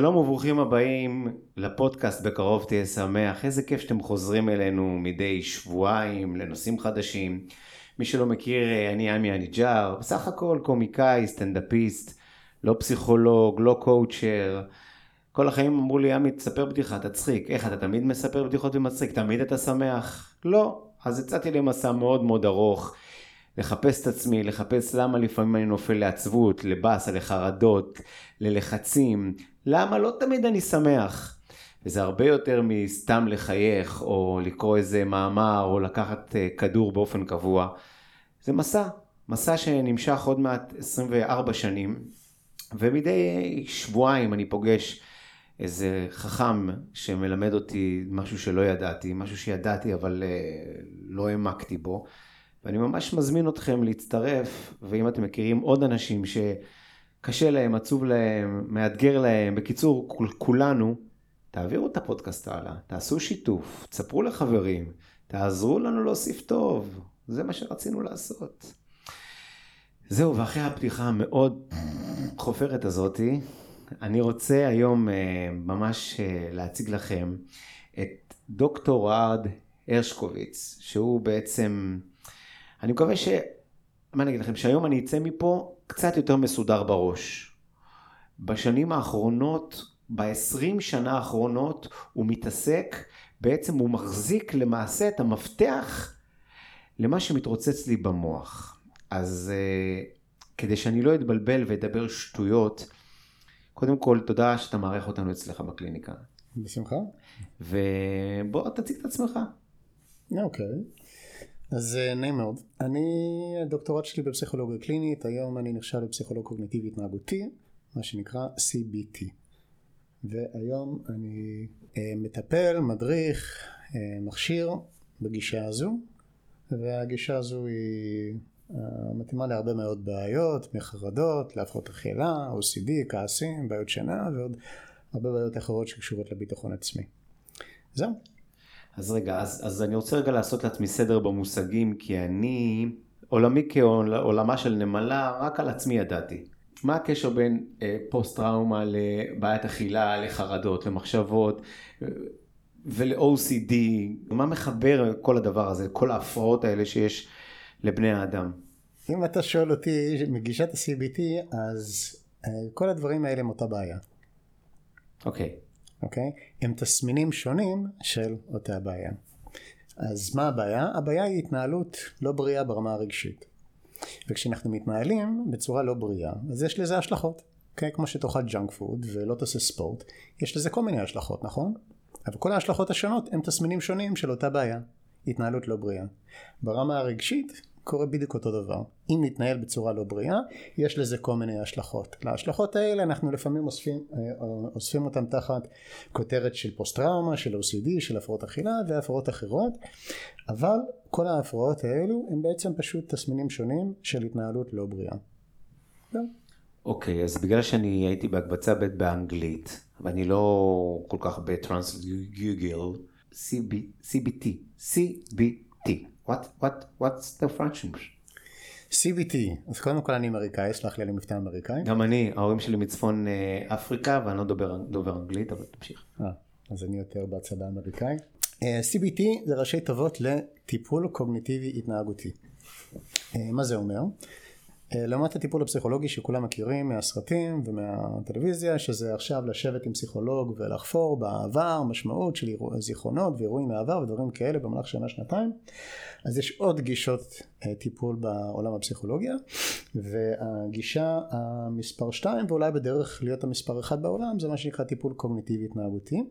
שלום וברוכים הבאים לפודקאסט בקרוב תהיה שמח. איזה כיף שאתם חוזרים אלינו מדי שבועיים לנושאים חדשים. מי שלא מכיר, אני עמי הניג'אר, בסך הכל קומיקאי, סטנדאפיסט, לא פסיכולוג, לא קואוצ'ר. כל החיים אמרו לי, עמי, תספר בדיחה, תצחיק. איך, אתה תמיד מספר בדיחות ומצחיק? תמיד אתה שמח? לא. אז יצאתי למסע מאוד מאוד ארוך. לחפש את עצמי, לחפש למה לפעמים אני נופל לעצבות, לבאסה, לחרדות, ללחצים, למה לא תמיד אני שמח. וזה הרבה יותר מסתם לחייך, או לקרוא איזה מאמר, או לקחת uh, כדור באופן קבוע. זה מסע, מסע שנמשך עוד מעט 24 שנים, ומדי שבועיים אני פוגש איזה חכם שמלמד אותי משהו שלא ידעתי, משהו שידעתי אבל uh, לא העמקתי בו. ואני ממש מזמין אתכם להצטרף, ואם אתם מכירים עוד אנשים שקשה להם, עצוב להם, מאתגר להם, בקיצור, כול, כולנו, תעבירו את הפודקאסט הלאה, תעשו שיתוף, תספרו לחברים, תעזרו לנו להוסיף טוב, זה מה שרצינו לעשות. זהו, ואחרי הפתיחה המאוד חופרת הזאתי, אני רוצה היום אה, ממש אה, להציג לכם את דוקטור ארד הרשקוביץ, שהוא בעצם אני מקווה ש... מה אני אגיד לכם? שהיום אני אצא מפה קצת יותר מסודר בראש. בשנים האחרונות, ב-20 שנה האחרונות, הוא מתעסק, בעצם הוא מחזיק למעשה את המפתח למה שמתרוצץ לי במוח. אז uh, כדי שאני לא אתבלבל ואדבר שטויות, קודם כל תודה שאתה מארח אותנו אצלך בקליניקה. בשמחה. ובוא תציג את עצמך. אוקיי. Okay. אז אה, נעים מאוד. אני, הדוקטורט שלי בפסיכולוגיה קלינית, היום אני נחשב לפסיכולוג קוגניטיבי התנהגותי, מה שנקרא CBT. והיום אני אה, מטפל, מדריך, אה, מכשיר בגישה הזו, והגישה הזו היא מתאימה להרבה מאוד בעיות, מחרדות, להפרעות אכילה, OCD, כעסים, בעיות שינה ועוד הרבה בעיות אחרות שקשורות לביטחון עצמי. זהו. אז רגע, אז, אז אני רוצה רגע לעשות לעצמי סדר במושגים, כי אני, עולמי כעולמה של נמלה, רק על עצמי ידעתי. מה הקשר בין אה, פוסט טראומה לבעיית אכילה, לחרדות, למחשבות אה, ול-OCD? מה מחבר כל הדבר הזה, כל ההפרעות האלה שיש לבני האדם? אם אתה שואל אותי מגישת ה-CBT, אז אה, כל הדברים האלה הם אותה בעיה. אוקיי. Okay. אוקיי? הם תסמינים שונים של אותה בעיה. אז מה הבעיה? הבעיה היא התנהלות לא בריאה ברמה הרגשית. וכשאנחנו מתנהלים בצורה לא בריאה, אז יש לזה השלכות. אוקיי? כמו שתאכל ג'אנק פוד ולא תעשה ספורט, יש לזה כל מיני השלכות, נכון? אבל כל ההשלכות השונות הם תסמינים שונים של אותה בעיה. התנהלות לא בריאה. ברמה הרגשית קורה בדיוק אותו דבר. אם נתנהל בצורה לא בריאה, יש לזה כל מיני השלכות. להשלכות האלה אנחנו לפעמים אוספים, אה, אוספים אותן תחת כותרת של פוסט טראומה, של OCD, של הפרעות אכילה והפרעות אחרות, אבל כל ההפרעות האלו הם בעצם פשוט תסמינים שונים של התנהלות לא בריאה. אוקיי, okay, אז בגלל שאני הייתי בהקבצה ב' באנגלית, ואני לא כל כך בטרנס גיוגל, CBT, CBT. What, what, what's the function? CBT, אז קודם כל אני אמריקאי, סלח לי על המבטא אמריקאי. גם אני, ההורים שלי מצפון אה, אפריקה ואני לא דובר, דובר אנגלית, אבל תמשיך. אה, אז אני יותר בצד האמריקאי. אה, CBT זה ראשי תוות לטיפול קוגניטיבי התנהגותי. מה זה אומר? אה, לעומת הטיפול הפסיכולוגי שכולם מכירים מהסרטים ומהטלוויזיה שזה עכשיו לשבת עם פסיכולוג ולחפור בעבר משמעות של זיכרונות ואירועים מהעבר ודברים כאלה במהלך שנה שנתיים אז יש עוד גישות אה, טיפול בעולם הפסיכולוגיה והגישה המספר 2 ואולי בדרך להיות המספר 1 בעולם זה מה שנקרא טיפול קוגניטיבי התנהגותי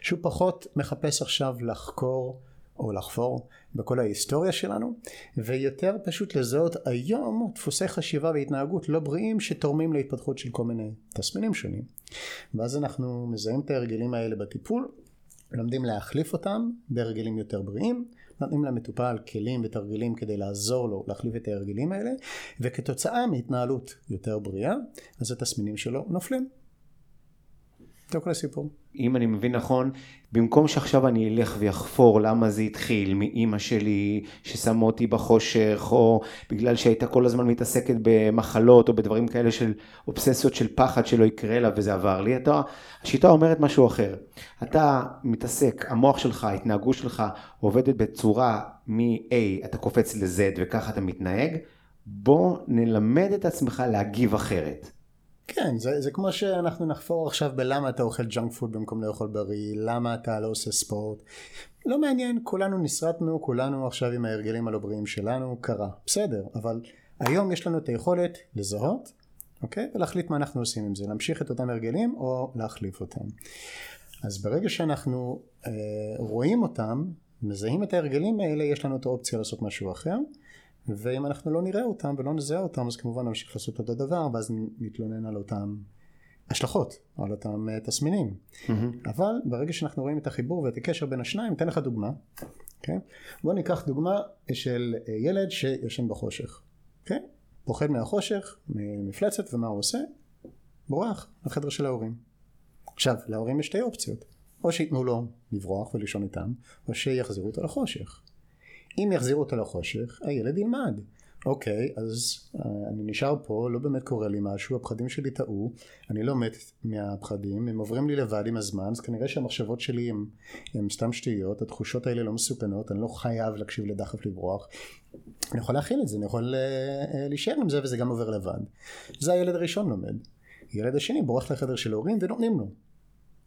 שהוא פחות מחפש עכשיו לחקור או לחפור בכל ההיסטוריה שלנו ויותר פשוט לזהות היום דפוסי חשיבה והתנהגות לא בריאים שתורמים להתפתחות של כל מיני תסמינים שונים. ואז אנחנו מזהים את ההרגלים האלה בטיפול לומדים להחליף אותם בהרגלים יותר בריאים נותנים למטופל כלים ותרגילים כדי לעזור לו להחליף את ההרגלים האלה וכתוצאה מהתנהלות יותר בריאה אז התסמינים שלו נופלים זה כל הסיפור. אם אני מבין נכון, במקום שעכשיו אני אלך ויחפור למה זה התחיל מאימא שלי ששמה אותי בחושך, או בגלל שהייתה כל הזמן מתעסקת במחלות או בדברים כאלה של אובססיות של פחד שלא יקרה לה וזה עבר לי, אתה, השיטה אומרת משהו אחר. אתה מתעסק, המוח שלך, ההתנהגות שלך עובדת בצורה מ-A אתה קופץ ל-Z וככה אתה מתנהג, בוא נלמד את עצמך להגיב אחרת. כן, זה, זה כמו שאנחנו נחפור עכשיו בלמה אתה אוכל ג'אנק פוד במקום לאכול בריא, למה אתה לא עושה ספורט. לא מעניין, כולנו נסרטנו, כולנו עכשיו עם ההרגלים הלא בריאים שלנו, קרה. בסדר, אבל היום יש לנו את היכולת לזהות, אוקיי? ולהחליט מה אנחנו עושים עם זה, להמשיך את אותם הרגלים או להחליף אותם. אז ברגע שאנחנו אה, רואים אותם, מזהים את ההרגלים האלה, יש לנו את האופציה לעשות משהו אחר. ואם אנחנו לא נראה אותם ולא נזהה אותם אז כמובן נמשיך לעשות אותו דבר ואז נתלונן על אותם השלכות, על אותם uh, תסמינים. Mm-hmm. אבל ברגע שאנחנו רואים את החיבור ואת הקשר בין השניים, אתן לך דוגמה. Okay? אוקיי? בוא ניקח דוגמה של uh, ילד שישן בחושך. Okay? אוקיי? פוחד מהחושך, ממפלצת, ומה הוא עושה? בורח לחדר של ההורים. עכשיו, להורים יש שתי אופציות. או שייתנו לו לברוח ולישון איתם, או שיחזירו אותו לחושך. אם יחזירו אותו לחושך, הילד ילמד. אוקיי, אז uh, אני נשאר פה, לא באמת קורה לי משהו, הפחדים שלי טעו, אני לא מת מהפחדים, הם עוברים לי לבד עם הזמן, אז כנראה שהמחשבות שלי הם, הם סתם שטויות, התחושות האלה לא מסוכנות, אני לא חייב להקשיב לדחף לברוח. אני יכול להכיל את זה, אני יכול uh, uh, להישאר עם זה וזה גם עובר לבד. זה הילד הראשון לומד. ילד השני בורח לחדר של ההורים ונותנים לו.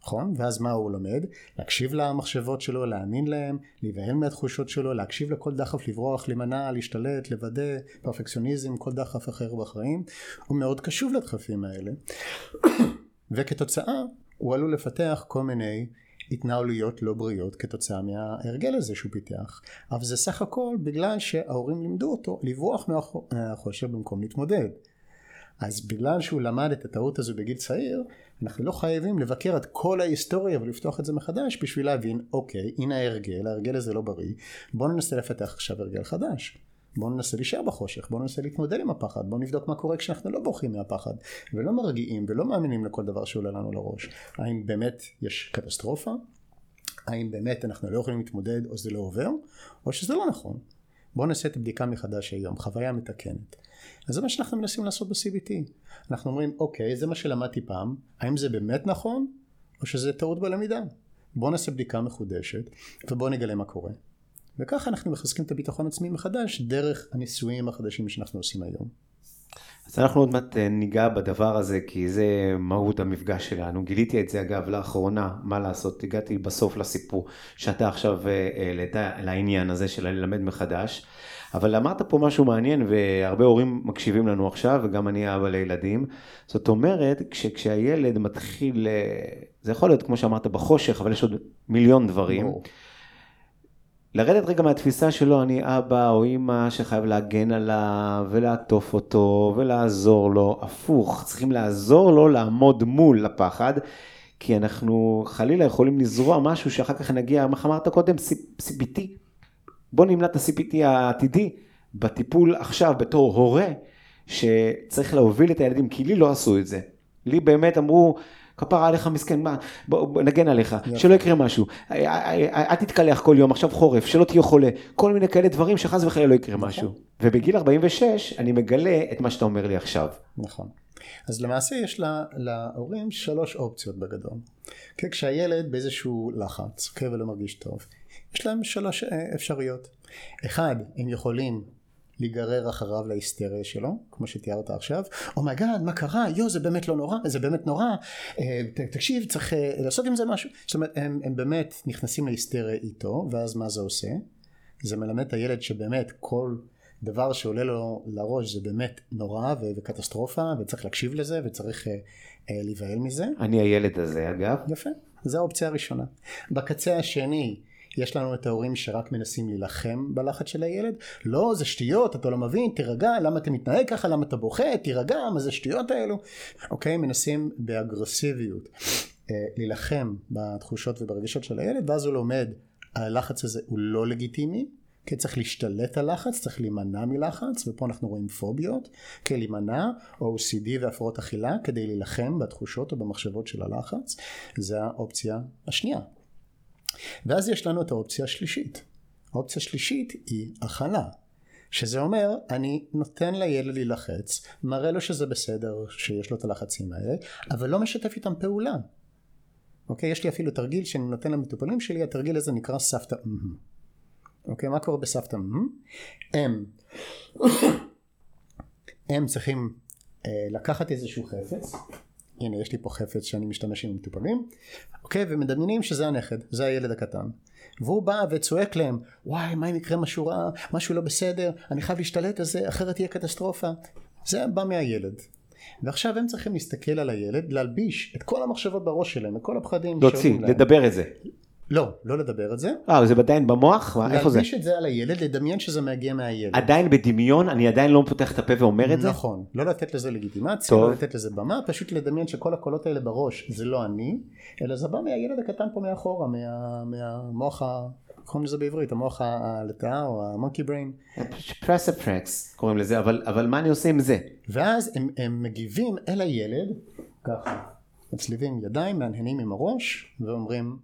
נכון? ואז מה הוא לומד? להקשיב למחשבות שלו, להאמין להם, להיבהל מהתחושות שלו, להקשיב לכל דחף לברוח, להימנע, להשתלט, לוודא, פרפקציוניזם, כל דחף אחר בחיים. הוא מאוד קשוב לדחפים האלה. וכתוצאה הוא עלול לפתח כל מיני התנהלויות לא בריאות כתוצאה מההרגל הזה שהוא פיתח. אבל זה סך הכל בגלל שההורים לימדו אותו לברוח מהחושר במקום להתמודד. אז בגלל שהוא למד את הטעות הזו בגיל צעיר, אנחנו לא חייבים לבקר את כל ההיסטוריה ולפתוח את זה מחדש בשביל להבין, אוקיי, הנה ההרגל, ההרגל הזה לא בריא, בואו ננסה לפתח עכשיו הרגל חדש. בואו ננסה להישאר בחושך, בואו ננסה להתמודד עם הפחד, בואו נבדוק מה קורה כשאנחנו לא בורחים מהפחד, ולא מרגיעים ולא מאמינים לכל דבר שעולה לנו לראש. האם באמת יש קטסטרופה? האם באמת אנחנו לא יכולים להתמודד או זה לא עובר? או שזה לא נכון. בואו נעשה את הבדיקה מחדש היום, חוויה מתקנת. אז זה מה שאנחנו מנסים לעשות ב-CBT. אנחנו אומרים, אוקיי, זה מה שלמדתי פעם, האם זה באמת נכון, או שזה טעות בלמידה? בואו נעשה בדיקה מחודשת, ובואו נגלה מה קורה. וככה אנחנו מחזקים את הביטחון עצמי מחדש, דרך הניסויים החדשים שאנחנו עושים היום. אז אנחנו עוד מעט אה, ניגע בדבר הזה, כי זה מהות המפגש שלנו. גיליתי את זה אגב לאחרונה, מה לעשות, הגעתי בסוף לסיפור שאתה עכשיו אה, העלית לעניין הזה של ללמד מחדש. אבל אמרת פה משהו מעניין והרבה הורים מקשיבים לנו עכשיו וגם אני אבא לילדים. זאת אומרת, כשהילד מתחיל, אה, זה יכול להיות כמו שאמרת בחושך, אבל יש עוד מיליון דברים. לרדת רגע מהתפיסה שלו, אני אבא או אימא שחייב להגן עליו ולעטוף אותו ולעזור לו, הפוך, צריכים לעזור לו לעמוד מול הפחד, כי אנחנו חלילה יכולים לזרוע משהו שאחר כך נגיע, איך אמרת קודם, CPT, בוא נמנע את ה-CPT העתידי בטיפול עכשיו בתור הורה, שצריך להוביל את הילדים, כי לי לא עשו את זה. לי באמת אמרו, כפרה עליך מסכן, מה, בוא נגן עליך, שלא יקרה משהו, אל תתקלח כל יום, עכשיו חורף, שלא תהיה חולה, כל מיני כאלה דברים שחס וחלילה לא יקרה נכון. משהו. ובגיל 46 אני מגלה את מה שאתה אומר לי עכשיו. נכון. אז למעשה יש לה, להורים שלוש אופציות בגדול. כשהילד באיזשהו לחץ, אוקיי, ולא מרגיש טוב, יש להם שלוש אה, אפשרויות. אחד, הם יכולים להיגרר אחריו להיסטריה שלו, כמו שתיארת עכשיו, oh my God, מה קרה, יו, זה באמת לא נורא, זה באמת נורא, אה, תקשיב, צריך אה, לעשות עם זה משהו. זאת אומרת, הם, הם באמת נכנסים להיסטריה איתו, ואז מה זה עושה? זה מלמד את הילד שבאמת כל דבר שעולה לו לראש זה באמת נורא ו- וקטסטרופה, וצריך להקשיב לזה, וצריך אה, אה, להיבהל מזה. אני הילד הזה, אגב. יפה, זו האופציה הראשונה. בקצה השני, יש לנו את ההורים שרק מנסים להילחם בלחץ של הילד. לא, זה שטויות, אתה לא מבין, תירגע, למה אתה מתנהג ככה, למה אתה בוכה, תירגע, מה זה שטויות האלו? אוקיי, מנסים באגרסיביות אה, להילחם בתחושות וברגשות של הילד, ואז הוא לומד, הלחץ הזה הוא לא לגיטימי, כי צריך להשתלט על לחץ, צריך להימנע מלחץ, ופה אנחנו רואים פוביות, כי להימנע, OCD והפרעות אכילה, כדי להילחם בתחושות או במחשבות של הלחץ, זה האופציה השנייה. ואז יש לנו את האופציה השלישית. האופציה השלישית היא הכלה. שזה אומר, אני נותן לילד להילחץ, מראה לו שזה בסדר, שיש לו את הלחצים האלה, אבל לא משתף איתם פעולה. אוקיי? יש לי אפילו תרגיל שאני נותן למטופלים שלי, התרגיל הזה נקרא סבתא אוקיי? מה קורה בסבתא הם, הם צריכים אה, לקחת איזשהו חפץ, הנה יש לי פה חפץ שאני משתמש עם מטופלים, אוקיי? ומדמיינים שזה הנכד, זה הילד הקטן. והוא בא וצועק להם, וואי, מה אם יקרה משהו רע, משהו לא בסדר, אני חייב להשתלט על זה, אחרת תהיה קטסטרופה. זה בא מהילד. ועכשיו הם צריכים להסתכל על הילד, להלביש את כל המחשבות בראש שלהם, את כל הפחדים להוציא, לדבר את זה. לא, לא לדבר את זה. אה, זה עדיין במוח? איפה זה? להלביש את זה על הילד, לדמיין שזה מגיע מהילד. עדיין בדמיון? אני עדיין לא פותח את הפה ואומר את זה? נכון, לא לתת לזה לגיטימציה, לא לתת לזה במה, פשוט לדמיין שכל הקולות האלה בראש זה לא אני, אלא זה בא מהילד הקטן פה מאחורה, מה, מהמוח ה... קוראים לזה בעברית? המוח הלטאה או המונקי בריין. פרספרקס קוראים לזה, אבל, אבל מה אני עושה עם זה? ואז הם, הם מגיבים אל הילד, ככה, מצליבים ידיים, מהנהנים עם הראש, ואומרים,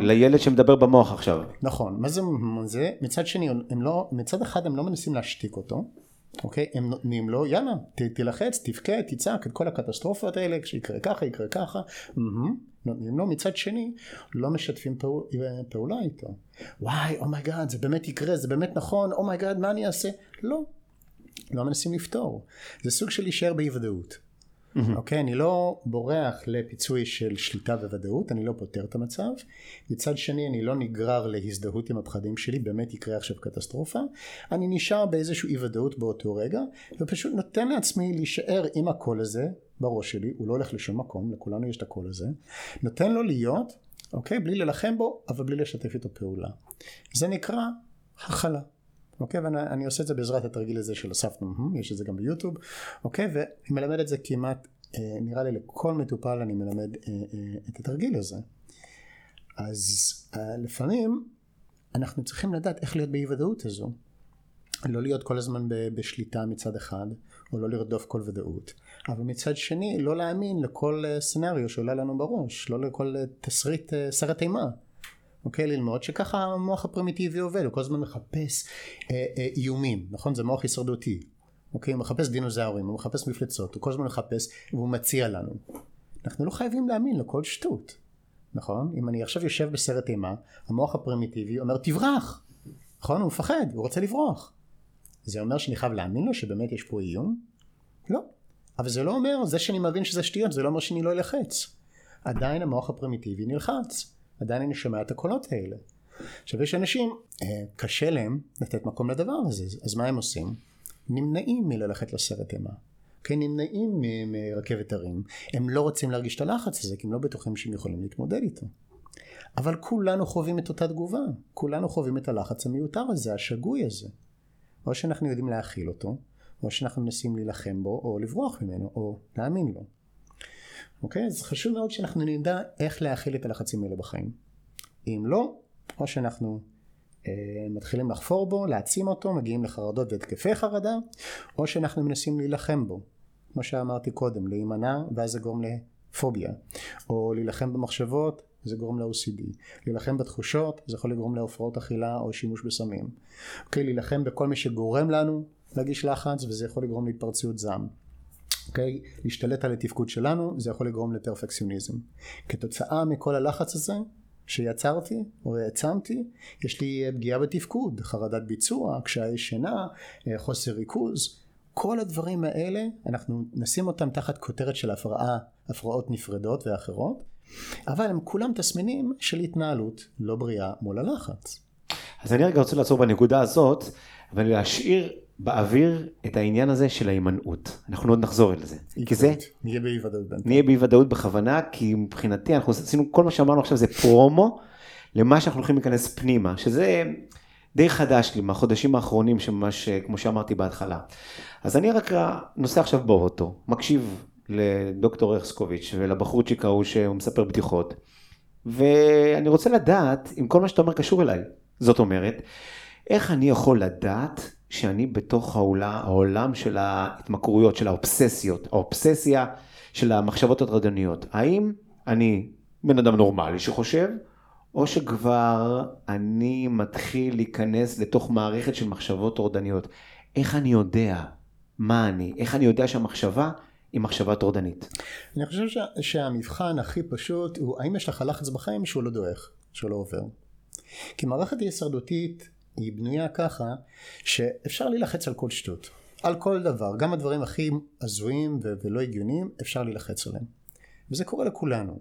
לילד שמדבר במוח עכשיו. נכון, מה זה זה? מצד שני, הם לא, מצד אחד הם לא מנסים להשתיק אותו, אוקיי? הם נותנים לו, יאללה, ת, תלחץ, תבכה, תצעק את כל הקטסטרופות האלה, כשיקרה ככה, יקרה ככה, נותנים לו, מצד שני, לא משתפים פעול, פעולה איתו. וואי, oh my God, זה באמת יקרה, זה באמת נכון, oh my God, מה אני אעשה? לא, לא מנסים לפתור. זה סוג של להישאר באי ודאות. Mm-hmm. אוקיי? אני לא בורח לפיצוי של שליטה וודאות, אני לא פותר את המצב. מצד שני, אני לא נגרר להזדהות עם הפחדים שלי, באמת יקרה עכשיו קטסטרופה. אני נשאר באיזושהי אי ודאות באותו רגע, ופשוט נותן לעצמי להישאר עם הקול הזה בראש שלי, הוא לא הולך לשום מקום, לכולנו יש את הקול הזה. נותן לו להיות, אוקיי? בלי להילחם בו, אבל בלי לשתף איתו פעולה. זה נקרא הכלה. אוקיי? ואני עושה את זה בעזרת התרגיל הזה של אספנו, יש את זה גם ביוטיוב, אוקיי? ואני מלמד את זה כמעט, אה, נראה לי לכל מטופל אני מלמד אה, אה, את התרגיל הזה. אז לפעמים אנחנו צריכים לדעת איך להיות באי ודאות הזו. לא להיות כל הזמן בשליטה מצד אחד, או לא לרדוף כל ודאות, אבל מצד שני לא להאמין לכל סצנריו שעולה לנו בראש, לא לכל תסריט סרט אימה. אוקיי? ללמוד שככה המוח הפרימיטיבי עובד, הוא כל הזמן מחפש אה, אה, איומים, נכון? זה מוח הישרדותי. אוקיי? הוא מחפש דינוזאורים, הוא מחפש מפלצות, הוא כל הזמן מחפש והוא מציע לנו. אנחנו לא חייבים להאמין לכל שטות, נכון? אם אני עכשיו יושב בסרט אימה, המוח הפרימיטיבי אומר תברח, נכון? הוא מפחד, הוא רוצה לברוח. זה אומר שאני חייב להאמין לו שבאמת יש פה איום? לא. אבל זה לא אומר, זה שאני מבין שזה שטויות, זה לא אומר שאני לא אלחץ. עדיין המוח הפרימיטיבי נלחץ. עדיין אני שומע את הקולות האלה. עכשיו יש אנשים, אה, קשה להם לתת מקום לדבר הזה, אז מה הם עושים? נמנעים מללכת לסרט אימה. כן, נמנעים מרכבת הרים. הם לא רוצים להרגיש את הלחץ הזה, כי הם לא בטוחים שהם יכולים להתמודד איתו. אבל כולנו חווים את אותה תגובה. כולנו חווים את הלחץ המיותר הזה, השגוי הזה. או שאנחנו יודעים להכיל אותו, או שאנחנו מנסים להילחם בו, או לברוח ממנו, או להאמין לו. אוקיי? אז חשוב מאוד שאנחנו נדע איך להכיל את הלחצים האלה בחיים. אם לא, או שאנחנו אה, מתחילים לחפור בו, להעצים אותו, מגיעים לחרדות והתקפי חרדה, או שאנחנו מנסים להילחם בו. כמו שאמרתי קודם, להימנע ואז זה גורם לפוביה. או להילחם במחשבות, זה גורם ל-OCD. להילחם בתחושות, זה יכול לגרום להפרעות אכילה או שימוש בסמים. אוקיי, להילחם בכל מי שגורם לנו להגיש לחץ, וזה יכול לגרום להתפרצויות זעם. אוקיי? Okay? להשתלט על התפקוד שלנו, זה יכול לגרום לפרפקציוניזם. כתוצאה מכל הלחץ הזה שיצרתי או העצמתי, יש לי פגיעה בתפקוד, חרדת ביצוע, קשיי שינה, חוסר ריכוז. כל הדברים האלה, אנחנו נשים אותם תחת כותרת של הפרעה, הפרעות נפרדות ואחרות, אבל הם כולם תסמינים של התנהלות לא בריאה מול הלחץ. אז אני רגע רוצה לעצור בנקודה הזאת ולהשאיר באוויר את העניין הזה של ההימנעות. אנחנו עוד נחזור אל זה. כי זה... נהיה באי ודאות. נהיה באי ודאות בכוונה, כי מבחינתי אנחנו עשינו, כל מה שאמרנו עכשיו זה פרומו למה שאנחנו הולכים להיכנס פנימה, שזה די חדש לי מהחודשים האחרונים שממש, כמו שאמרתי בהתחלה. אז אני רק נוסע עכשיו באוטו, מקשיב לדוקטור הרסקוביץ' ולבחורצ'יק ההוא שהוא מספר בדיחות. ואני רוצה לדעת אם כל מה שאתה אומר קשור אליי. זאת אומרת, איך אני יכול לדעת שאני בתוך העולם, העולם של ההתמכרויות, של האובססיות, האובססיה של המחשבות הטרדניות. האם אני בן אדם נורמלי שחושב, או שכבר אני מתחיל להיכנס לתוך מערכת של מחשבות טורדניות. איך אני יודע מה אני? איך אני יודע שהמחשבה היא מחשבה טורדנית? אני חושב שה, שהמבחן הכי פשוט הוא האם יש לך לחץ בחיים שהוא לא דועך, שהוא לא עובר. כי מערכת הישרדותית היא בנויה ככה שאפשר להילחץ על כל שטות. על כל דבר, גם הדברים הכי הזויים ולא הגיוניים אפשר להילחץ עליהם. וזה קורה לכולנו.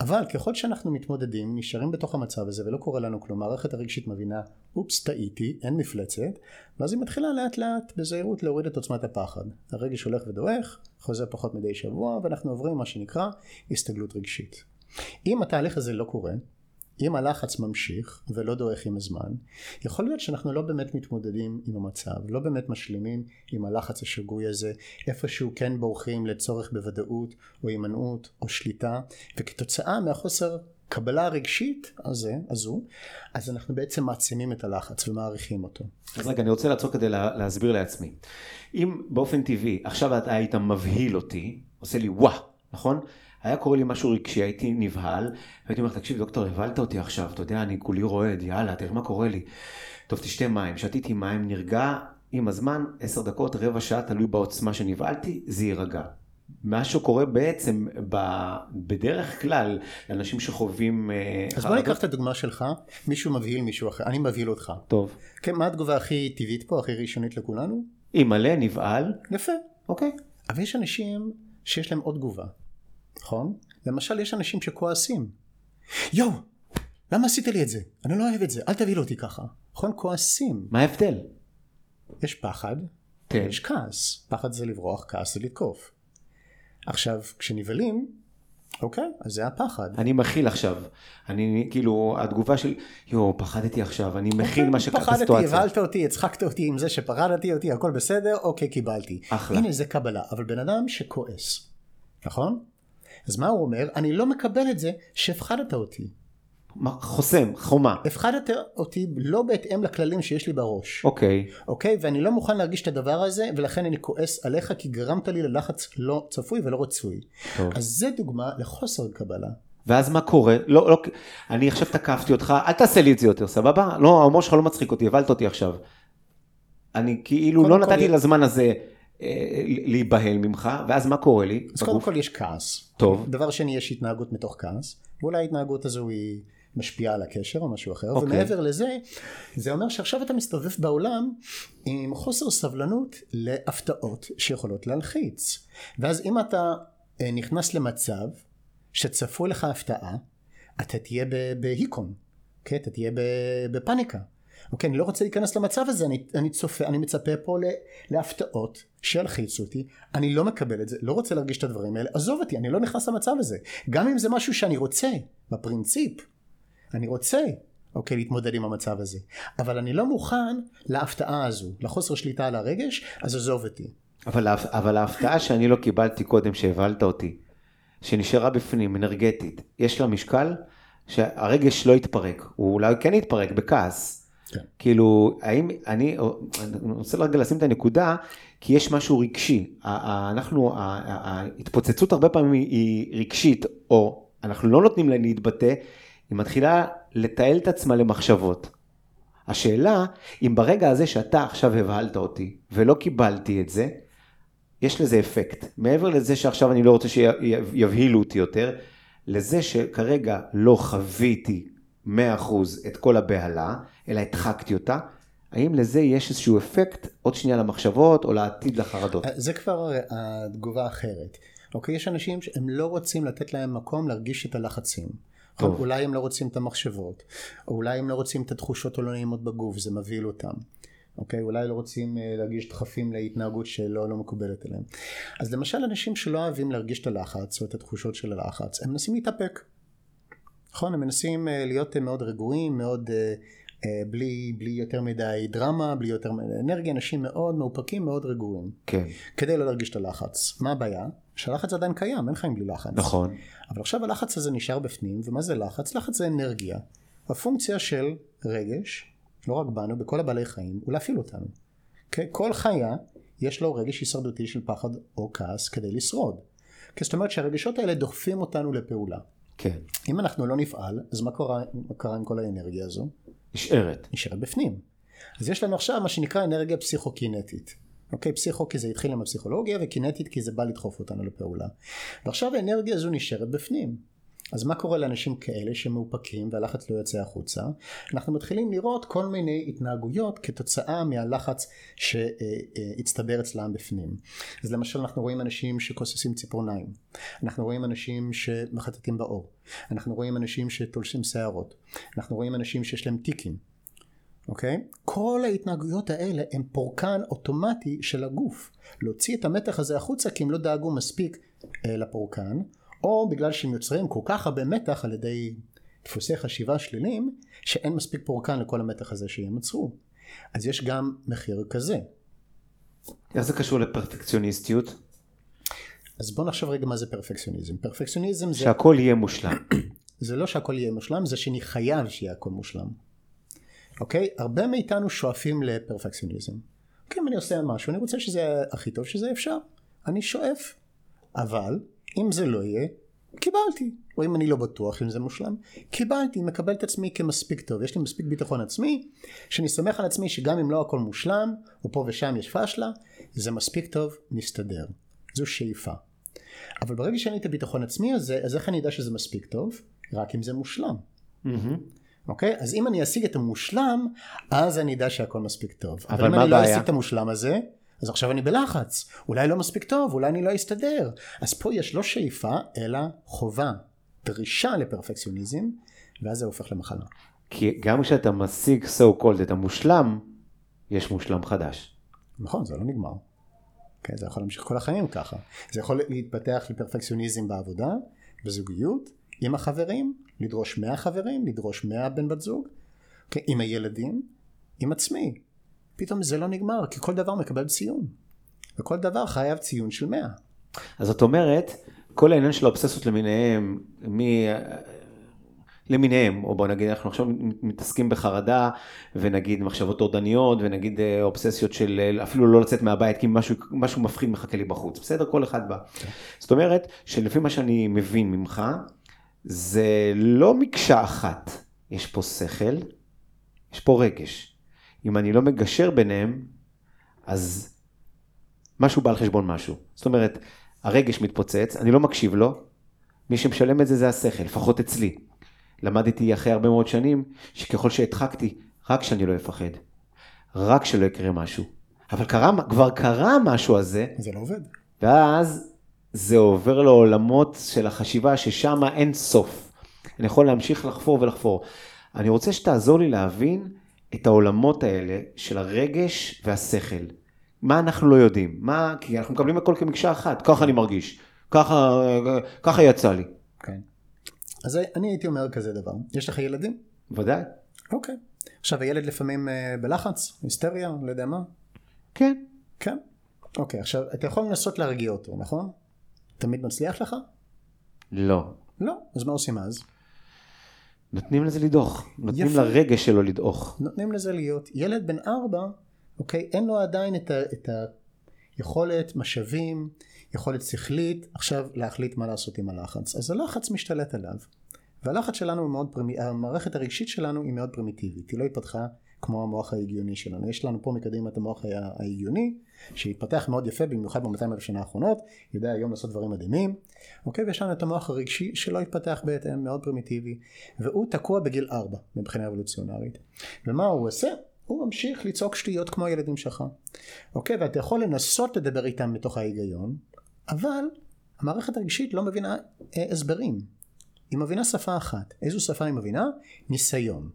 אבל ככל שאנחנו מתמודדים, נשארים בתוך המצב הזה ולא קורה לנו כלום, מערכת הרגשית מבינה, אופס טעיתי, אין מפלצת, ואז היא מתחילה לאט לאט בזהירות להוריד את עוצמת הפחד. הרגש הולך ודועך, חוזר פחות מדי שבוע, ואנחנו עוברים מה שנקרא הסתגלות רגשית. אם התהליך הזה לא קורה, אם הלחץ ממשיך ולא דועך עם הזמן, יכול להיות שאנחנו לא באמת מתמודדים עם המצב, לא באמת משלימים עם הלחץ השגוי הזה, איפשהו כן בורחים לצורך בוודאות או הימנעות או שליטה, וכתוצאה מהחוסר קבלה הרגשית הזה, הזו, אז אנחנו בעצם מעצימים את הלחץ ומעריכים אותו. אז רגע, אני רוצה לעצור כדי לה, להסביר לעצמי. אם באופן טבעי, עכשיו אתה היית מבהיל אותי, עושה לי וואה, נכון? היה קורה לי משהו רגשי, הייתי נבהל, והייתי אומר, תקשיב דוקטור, הבהלת אותי עכשיו, אתה יודע, אני כולי רועד, יאללה, תראה מה קורה לי. טוב, תשתה מים. שתיתי מים, נרגע, עם הזמן, עשר דקות, רבע שעה, תלוי בעוצמה שנבהלתי, זה יירגע. מה שקורה בעצם ב, בדרך כלל לאנשים שחווים אה, אז בוא ניקח את הדוגמה שלך מישהו מבהיל מישהו אחר אני מבהיל אותך טוב כן מה התגובה הכי טבעית פה הכי ראשונית לכולנו? אם מלא נבהל יפה אוקיי אבל יש אנשים שיש להם עוד תגובה נכון? למשל יש אנשים שכועסים. יואו, למה עשית לי את זה? אני לא אוהב את זה, אל תביא אותי ככה. נכון? כועסים. מה ההבדל? יש פחד, כן. יש כעס. פחד זה לברוח, כעס זה לתקוף. עכשיו, כשנבהלים, אוקיי, אז זה הפחד. אני מכיל עכשיו. אני, כאילו, התגובה של, יואו, פחדתי עכשיו, אני מכיל אוקיי, מה שקרה בסיטואציה. פחדתי, הבהלת אותי, הצחקת אותי עם זה שפרדתי אותי, הכל בסדר, אוקיי, קיבלתי. אחלה. הנה, זה קבלה. אבל בן אדם שכועס, נכון? אז מה הוא אומר? אני לא מקבל את זה שהפחדת אותי. חוסם, חומה. הפחדת אותי לא בהתאם לכללים שיש לי בראש. אוקיי. אוקיי? ואני לא מוכן להרגיש את הדבר הזה, ולכן אני כועס עליך כי גרמת לי ללחץ לא צפוי ולא רצוי. טוב. אז זה דוגמה לחוסר קבלה. ואז מה קורה? לא, לא, אני עכשיו תקפתי אותך, אל תעשה לי את זה יותר, סבבה? לא, ההומור שלך לא מצחיק אותי, הבלת אותי עכשיו. אני כאילו לא נתתי לזמן הזה להיבהל ממך, ואז מה קורה לי? אז קודם כל יש כעס. טוב. דבר שני, יש התנהגות מתוך כעס, ואולי ההתנהגות הזו היא משפיעה על הקשר או משהו אחר, אוקיי. ומעבר לזה, זה אומר שעכשיו אתה מסתובב בעולם עם חוסר סבלנות להפתעות שיכולות להלחיץ. ואז אם אתה אה, נכנס למצב שצפוי לך הפתעה, אתה תהיה בהיקון, כן? אתה תהיה בפאניקה. אוקיי, אני לא רוצה להיכנס למצב הזה, אני, אני צופה, אני מצפה פה להפתעות שילחיצו אותי, אני לא מקבל את זה, לא רוצה להרגיש את הדברים האלה, עזוב אותי, אני לא נכנס למצב הזה. גם אם זה משהו שאני רוצה, בפרינציפ, אני רוצה, אוקיי, להתמודד עם המצב הזה. אבל אני לא מוכן להפתעה הזו, לחוסר שליטה על הרגש, אז עזוב אותי. אבל, אבל ההפתעה שאני לא קיבלתי קודם, שהבהלת אותי, שנשארה בפנים, אנרגטית, יש לה משקל שהרגש לא יתפרק, הוא אולי כן יתפרק בכעס. כן. כאילו, האם, אני, אני רוצה רגע לשים את הנקודה, כי יש משהו רגשי. אנחנו, ההתפוצצות הרבה פעמים היא רגשית, או אנחנו לא נותנים לה להתבטא, היא מתחילה לתעל את עצמה למחשבות. השאלה, אם ברגע הזה שאתה עכשיו הבהלת אותי, ולא קיבלתי את זה, יש לזה אפקט. מעבר לזה שעכשיו אני לא רוצה שיבהילו אותי יותר, לזה שכרגע לא חוויתי 100% את כל הבהלה, אלא הדחקתי אותה, האם לזה יש איזשהו אפקט עוד שנייה למחשבות או לעתיד לחרדות? זה כבר התגובה האחרת. אוקיי, יש אנשים שהם לא רוצים לתת להם מקום להרגיש את הלחצים. טוב. אולי הם לא רוצים את המחשבות, או אולי הם לא רוצים את התחושות הלא נעימות בגוף, זה מבהיל אותם. אוקיי? אולי לא רוצים אה, להרגיש דחפים להתנהגות שלא לא מקובלת עליהם. אז למשל אנשים שלא אוהבים להרגיש את הלחץ או את התחושות של הלחץ, הם מנסים להתאפק. נכון? הם מנסים אה, להיות אה, מאוד רגועים, מאוד בלי, בלי יותר מדי דרמה, בלי יותר מדי אנרגיה, אנשים מאוד מאופקים, מאוד רגועים. כן. כדי לא להרגיש את הלחץ. מה הבעיה? שהלחץ עדיין קיים, אין חיים בלי לחץ. נכון. אבל עכשיו הלחץ הזה נשאר בפנים, ומה זה לחץ? לחץ זה אנרגיה. הפונקציה של רגש, לא רק בנו, בכל הבעלי חיים, הוא להפעיל אותנו. Okay? כל חיה, יש לו רגש הישרדותי של פחד או כעס כדי לשרוד. Okay, זאת אומרת שהרגשות האלה דוחפים אותנו לפעולה. כן. אם אנחנו לא נפעל, אז מה קרה, מה קרה עם כל האנרגיה הזו? נשארת. נשארת בפנים. אז יש לנו עכשיו מה שנקרא אנרגיה פסיכוקינטית. אוקיי, פסיכו כי זה התחיל עם הפסיכולוגיה וקינטית כי זה בא לדחוף אותנו לפעולה. ועכשיו האנרגיה הזו נשארת בפנים. אז מה קורה לאנשים כאלה שמאופקים והלחץ לא יוצא החוצה? אנחנו מתחילים לראות כל מיני התנהגויות כתוצאה מהלחץ שהצטבר אצלם בפנים. אז למשל אנחנו רואים אנשים שכוססים ציפורניים, אנחנו רואים אנשים שמחטטים בעור, אנחנו רואים אנשים שתולשים שערות, אנחנו רואים אנשים שיש להם טיקים, אוקיי? כל ההתנהגויות האלה הם פורקן אוטומטי של הגוף. להוציא את המתח הזה החוצה כי הם לא דאגו מספיק אה, לפורקן, או בגלל שהם יוצרים כל כך הרבה מתח על ידי דפוסי חשיבה שליליים, שאין מספיק פורקן לכל המתח הזה שהם יצרו. אז יש גם מחיר כזה. איך זה קשור לפרפקציוניסטיות? אז בוא נחשוב רגע מה זה פרפקציוניזם. פרפקציוניזם זה... שהכל יהיה מושלם. זה לא שהכל יהיה מושלם, זה שאני חייב שיהיה הכל מושלם. אוקיי? הרבה מאיתנו שואפים לפרפקציוניזם. אוקיי, אם אני עושה משהו, אני רוצה שזה הכי טוב שזה אפשר. אני שואף. אבל אם זה לא יהיה, קיבלתי. או אם אני לא בטוח אם זה מושלם, קיבלתי, מקבל את עצמי כמספיק טוב. יש לי מספיק ביטחון עצמי, שאני סומך על עצמי שגם אם לא הכל מושלם, או פה ושם יש פשלה, זה מספיק טוב, נסתדר. זו שאיפה. אבל ברגע שאין לי את הביטחון עצמי הזה, אז איך אני אדע שזה מספיק טוב? רק אם זה מושלם. Mm-hmm. אוקיי? אז אם אני אשיג את המושלם, אז אני אדע שהכל מספיק טוב. אבל, אבל מה אם אני לא הבעיה? אשיג את המושלם הזה, אז עכשיו אני בלחץ. אולי לא מספיק טוב, אולי אני לא אסתדר. אז פה יש לא שאיפה, אלא חובה. דרישה לפרפקציוניזם, ואז זה הופך למחלה. כי גם כשאתה משיג so called את המושלם, יש מושלם חדש. נכון, זה לא נגמר. כן, זה יכול להמשיך כל החיים ככה. זה יכול להתפתח לפרפקציוניזם בעבודה, בזוגיות, עם החברים, לדרוש מהחברים, לדרוש מהבן בת זוג, כן, עם הילדים, עם עצמי. פתאום זה לא נגמר, כי כל דבר מקבל ציון. וכל דבר חייב ציון של 100. אז זאת אומרת, כל העניין של האובססיות למיניהם, מ... למיניהם, או בוא נגיד אנחנו עכשיו מתעסקים בחרדה, ונגיד מחשבות טורדניות, ונגיד אה, אובססיות של אה, אפילו לא לצאת מהבית, כי משהו, משהו מפחיד מחכה לי בחוץ, בסדר? כל אחד בא. זאת אומרת, שלפי מה שאני מבין ממך, זה לא מקשה אחת, יש פה שכל, יש פה רגש. אם אני לא מגשר ביניהם, אז משהו בא על חשבון משהו. זאת אומרת, הרגש מתפוצץ, אני לא מקשיב לו, מי שמשלם את זה זה השכל, לפחות אצלי. למדתי אחרי הרבה מאוד שנים, שככל שהדחקתי, רק שאני לא אפחד. רק שלא יקרה משהו. אבל קרה, כבר קרה משהו הזה, זה לא עובד. ואז זה עובר לעולמות של החשיבה ששם אין סוף. אני יכול להמשיך לחפור ולחפור. אני רוצה שתעזור לי להבין את העולמות האלה של הרגש והשכל. מה אנחנו לא יודעים? מה, כי אנחנו מקבלים הכל כמקשה אחת, ככה אני מרגיש, ככה, ככה יצא לי. כן. אז אני הייתי אומר כזה דבר. יש לך ילדים? ודאי. אוקיי. עכשיו הילד לפעמים אה, בלחץ, היסטריה, לא יודע מה. כן. כן. אוקיי, עכשיו אתה יכול לנסות להרגיע אותו, נכון? תמיד מצליח לך? לא. לא. אז מה עושים אז? נותנים לזה לדעוך. נותנים יפה. לרגש שלו לדעוך. נותנים לזה להיות. ילד בן ארבע, אוקיי, אין לו עדיין את, ה, את היכולת, משאבים, יכולת שכלית, עכשיו להחליט מה לעשות עם הלחץ. אז הלחץ משתלט עליו. והלחץ שלנו הוא מאוד פרימיטיבי, המערכת הרגשית שלנו היא מאוד פרימיטיבית, היא לא התפתחה כמו המוח ההגיוני שלנו. יש לנו פה מקדימה את המוח ההגיוני, שהתפתח מאוד יפה, במיוחד ב-200 אלף שנה האחרונות, יודע היום לעשות דברים מדהימים, אוקיי? ויש לנו את המוח הרגשי שלא התפתח בהתאם, מאוד פרימיטיבי, והוא תקוע בגיל 4 מבחינה אבולוציונרית. ומה הוא עושה? הוא ממשיך לצעוק שטויות כמו הילדים שלך. אוקיי? ואתה יכול לנסות לדבר איתם מתוך ההיגיון, אבל המערכת הרגשית לא מבינה אה, הסברים. היא מבינה שפה אחת. איזו שפה היא מבינה? ניסיון.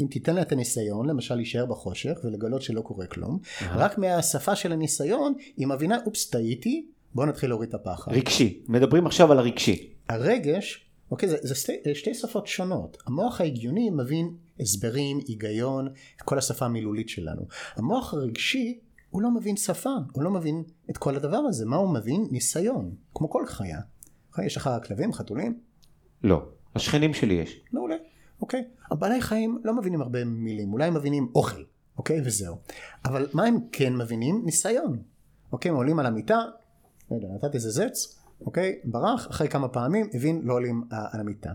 אם תיתן לה את הניסיון, למשל להישאר בחושך ולגלות שלא קורה כלום, רק מהשפה של הניסיון היא מבינה, אופס, טעיתי, בוא נתחיל להוריד את הפחד. רגשי. מדברים עכשיו על הרגשי. הרגש, אוקיי, זה, זה שתי, שתי שפות שונות. המוח ההגיוני מבין הסברים, היגיון, כל השפה המילולית שלנו. המוח הרגשי הוא לא מבין שפה, הוא לא מבין את כל הדבר הזה. מה הוא מבין? ניסיון, כמו כל חיה. יש לך כלבים, חתולים? לא. השכנים שלי יש. מעולה, אוקיי. הבעלי חיים לא מבינים הרבה מילים, אולי הם מבינים אוכל, אוקיי? וזהו. אבל מה הם כן מבינים? ניסיון. אוקיי, הם עולים על המיטה, לא יודע, נתתי איזה זץ, אוקיי? ברח, אחרי כמה פעמים הבין לא עולים על המיטה.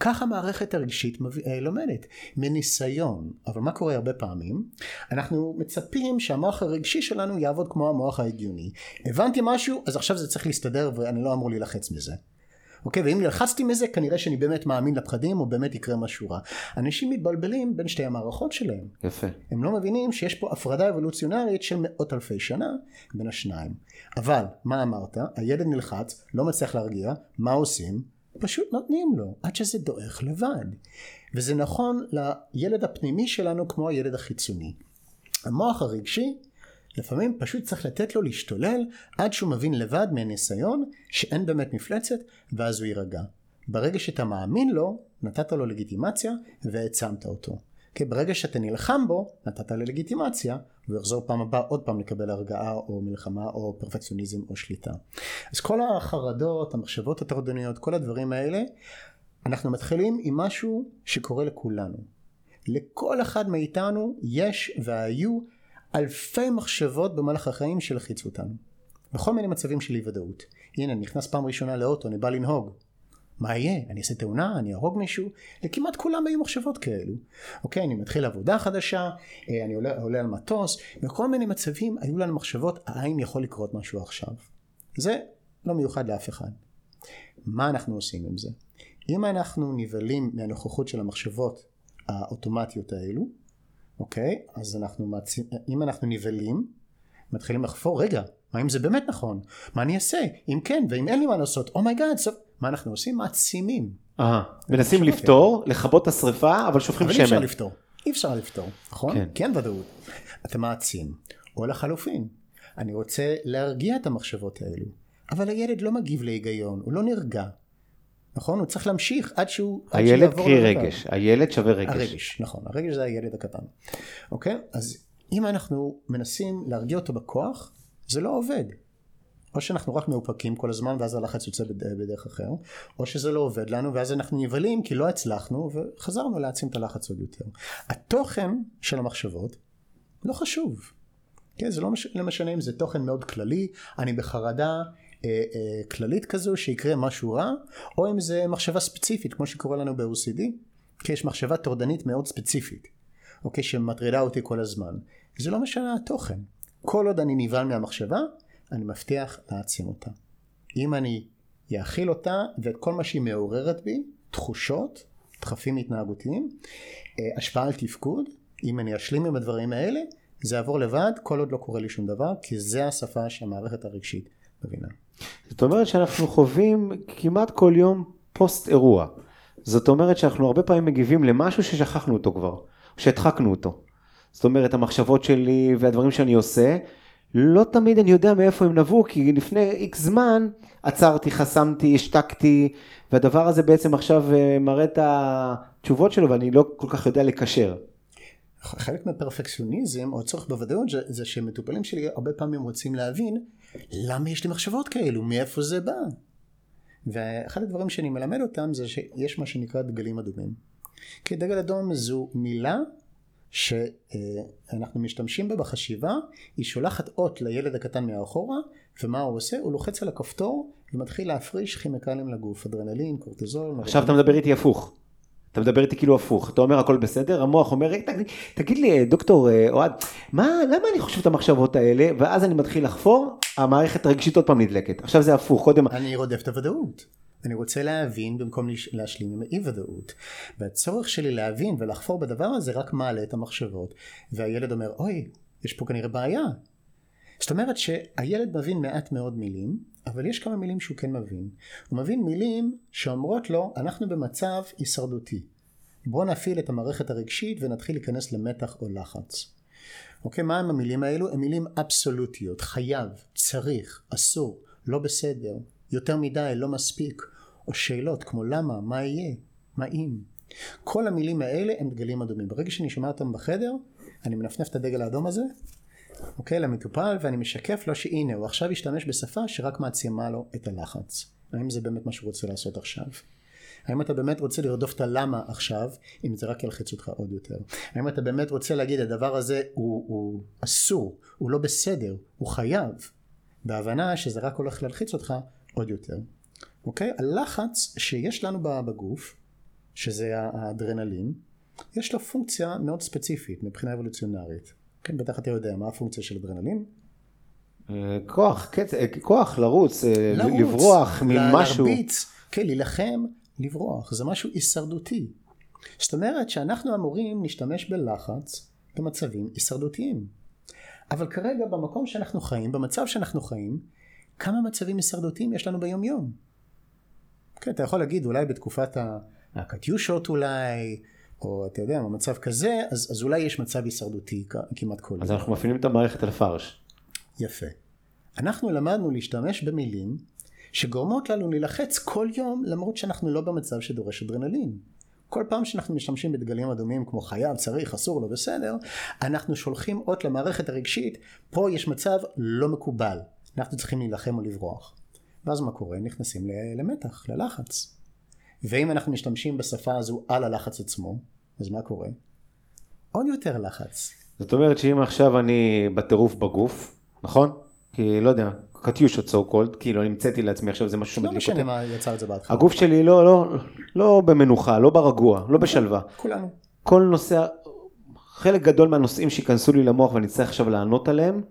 ככה המערכת הרגשית אה, לומדת, מניסיון. אבל מה קורה הרבה פעמים? אנחנו מצפים שהמוח הרגשי שלנו יעבוד כמו המוח ההגיוני. הבנתי משהו, אז עכשיו זה צריך להסתדר ואני לא אמור להילחץ מזה. אוקיי? ואם נלחצתי מזה כנראה שאני באמת מאמין לפחדים או באמת יקרה משהו רע. אנשים מתבלבלים בין שתי המערכות שלהם. יפה. הם לא מבינים שיש פה הפרדה אבולוציונרית של מאות אלפי שנה בין השניים. אבל, מה אמרת? הילד נלחץ, לא מצליח להרגיע, מה עושים? פשוט נותנים לו, עד שזה דועך לבד. וזה נכון לילד הפנימי שלנו כמו הילד החיצוני. המוח הרגשי לפעמים פשוט צריך לתת לו להשתולל עד שהוא מבין לבד מהניסיון שאין באמת מפלצת ואז הוא יירגע. ברגע שאתה מאמין לו, נתת לו לגיטימציה והעצמת אותו. כי ברגע שאתה נלחם בו, נתת לו לגיטימציה, והוא יחזור פעם הבאה עוד פעם לקבל הרגעה או מלחמה או פרפקציוניזם או שליטה. אז כל החרדות, המחשבות הטרדניות, כל הדברים האלה, אנחנו מתחילים עם משהו שקורה לכולנו. לכל אחד מאיתנו יש והיו אלפי מחשבות במהלך החיים שלחיצו אותנו. בכל מיני מצבים של אי ודאות. הנה, אני נכנס פעם ראשונה לאוטו, אני בא לנהוג. מה יהיה? אני אעשה תאונה? אני אהרוג מישהו? לכמעט כולם היו מחשבות כאלו. אוקיי, אני מתחיל עבודה חדשה, אה, אני עולה, עולה על מטוס, בכל מיני מצבים היו לנו מחשבות, האם יכול לקרות משהו עכשיו? זה לא מיוחד לאף אחד. מה אנחנו עושים עם זה? אם אנחנו נבהלים מהנוכחות של המחשבות האוטומטיות האלו, אוקיי? אז אנחנו מעצים, אם אנחנו נבהלים, מתחילים לחפור, רגע, מה אם זה באמת נכון? מה אני אעשה? אם כן, ואם אין לי מה לעשות, oh my God, מה אנחנו עושים? מעצימים. אה, מנסים לפתור, לכבות את השריפה, אבל שופכים שמן. אבל אי אפשר לפתור, אי אפשר לפתור, נכון? כן. אין ודאות. אתה מעצים. או לחלופין, אני רוצה להרגיע את המחשבות האלו, אבל הילד לא מגיב להיגיון, הוא לא נרגע. נכון? הוא צריך להמשיך עד שהוא... הילד קרי רגש, הילד שווה רגש. הרגש, נכון, הרגש זה הילד הקטן. אוקיי? אז אם אנחנו מנסים להרגיע אותו בכוח, זה לא עובד. או שאנחנו רק מאופקים כל הזמן ואז הלחץ יוצא בדרך אחר, או שזה לא עובד לנו ואז אנחנו נבהלים כי לא הצלחנו וחזרנו להעצים את הלחץ עוד יותר. התוכן של המחשבות לא חשוב. כן, זה לא משנה, לא משנה אם זה תוכן מאוד כללי, אני בחרדה, כללית כזו שיקרה משהו רע, או אם זה מחשבה ספציפית כמו שקורה לנו ב-OCD, כי יש מחשבה טורדנית מאוד ספציפית, אוקיי, שמטרידה אותי כל הזמן. זה לא משנה התוכן. כל עוד אני נבהל מהמחשבה, אני מבטיח להעצים אותה. אם אני יאכיל אותה ואת כל מה שהיא מעוררת בי, תחושות, דחפים התנהגותיים, אה, השפעה על תפקוד, אם אני אשלים עם הדברים האלה, זה יעבור לבד כל עוד לא קורה לי שום דבר, כי זה השפה שהמערכת הרגשית מבינה. זאת אומרת שאנחנו חווים כמעט כל יום פוסט אירוע. זאת אומרת שאנחנו הרבה פעמים מגיבים למשהו ששכחנו אותו כבר, שהדחקנו אותו. זאת אומרת המחשבות שלי והדברים שאני עושה, לא תמיד אני יודע מאיפה הם נבעו, כי לפני איקס זמן עצרתי, חסמתי, השתקתי, והדבר הזה בעצם עכשיו אה, מראה את התשובות שלו ואני לא כל כך יודע לקשר. חלק מהפרפקציוניזם או הצורך בוודאות זה, שמטופלים שלי הרבה פעמים רוצים להבין למה יש לי מחשבות כאלו, מאיפה זה בא. ואחד הדברים שאני מלמד אותם זה שיש מה שנקרא דגלים אדומים. כי דגל אדום זו מילה שאנחנו משתמשים בה בחשיבה, היא שולחת אות לילד הקטן מאחורה, ומה הוא עושה? הוא לוחץ על הכפתור ומתחיל להפריש כימיקלים לגוף, אדרנלין, קורטיזול. עכשיו אתה מדבר איתי הפוך. אתה מדבר איתי כאילו הפוך, אתה אומר הכל בסדר, המוח אומר, תגיד, לי דוקטור אה, אוהד, מה, למה אני חושב את המחשבות האלה, ואז אני מתחיל לחפור, המערכת הרגשית עוד פעם נדלקת, עכשיו זה הפוך, קודם... אני רודף את הוודאות. אני רוצה להבין במקום להשלים עם האי ודאות. והצורך שלי להבין ולחפור בדבר הזה רק מעלה את המחשבות. והילד אומר, אוי, יש פה כנראה בעיה. זאת אומרת שהילד מבין מעט מאוד מילים, אבל יש כמה מילים שהוא כן מבין. הוא מבין מילים שאומרות לו, אנחנו במצב הישרדותי. בואו נפעיל את המערכת הרגשית ונתחיל להיכנס למתח או לחץ. אוקיי, מה הם המילים האלו? הם מילים אבסולוטיות, חייב, צריך, אסור, לא בסדר, יותר מדי, לא מספיק, או שאלות כמו למה, מה יהיה, מה אם, כל המילים האלה הם דגלים אדומים. ברגע שאני שומע אותם בחדר, אני מנפנף את הדגל האדום הזה, אוקיי, למטופל, ואני משקף לו שהנה, הוא עכשיו ישתמש בשפה שרק מעצימה לו את הלחץ. האם זה באמת מה שהוא רוצה לעשות עכשיו? האם אתה באמת רוצה לרדוף את הלמה עכשיו, אם זה רק ילחץ אותך עוד יותר? האם אתה באמת רוצה להגיד הדבר הזה הוא, הוא אסור, הוא לא בסדר, הוא חייב, בהבנה שזה רק הולך להלחיץ אותך עוד יותר. אוקיי? הלחץ שיש לנו בגוף, שזה האדרנלין, יש לו פונקציה מאוד ספציפית מבחינה אבולוציונרית. כן, בטח אתה יודע מה הפונקציה של אדרנלין. אה, כוח, כוח לרוץ, אה, לרוץ לברוח ממשהו. להרביץ, כן, להילחם, לברוח, זה משהו הישרדותי. זאת אומרת שאנחנו אמורים להשתמש בלחץ במצבים הישרדותיים. אבל כרגע במקום שאנחנו חיים, במצב שאנחנו חיים, כמה מצבים הישרדותיים יש לנו ביום יום? כן, אתה יכול להגיד אולי בתקופת הקטיושות אולי, או אתה יודע, במצב כזה, אז, אז אולי יש מצב הישרדותי כמעט כל אז אנחנו מפעילים את המערכת על פרש. יפה. אנחנו למדנו להשתמש במילים שגורמות לנו להילחץ כל יום למרות שאנחנו לא במצב שדורש אדרנלין. כל פעם שאנחנו משתמשים בדגלים אדומים כמו חייב, צריך, אסור, לא בסדר, אנחנו שולחים אות למערכת הרגשית, פה יש מצב לא מקובל, אנחנו צריכים להילחם או לברוח. ואז מה קורה? נכנסים למתח, ללחץ. ואם אנחנו משתמשים בשפה הזו על הלחץ עצמו, אז מה קורה? עוד יותר לחץ. זאת אומרת שאם עכשיו אני בטירוף בגוף, נכון? כי לא יודע, קטיושות סו קולד, כאילו אני המצאתי לעצמי עכשיו זה משהו שמדליק אותי. לא משנה מה יצא את זה בהתחלה. הגוף שלי לא, לא, לא במנוחה, לא ברגוע, לא בשלווה. כולנו. כל נושא, חלק גדול מהנושאים שייכנסו לי למוח ואני צריך עכשיו לענות עליהם,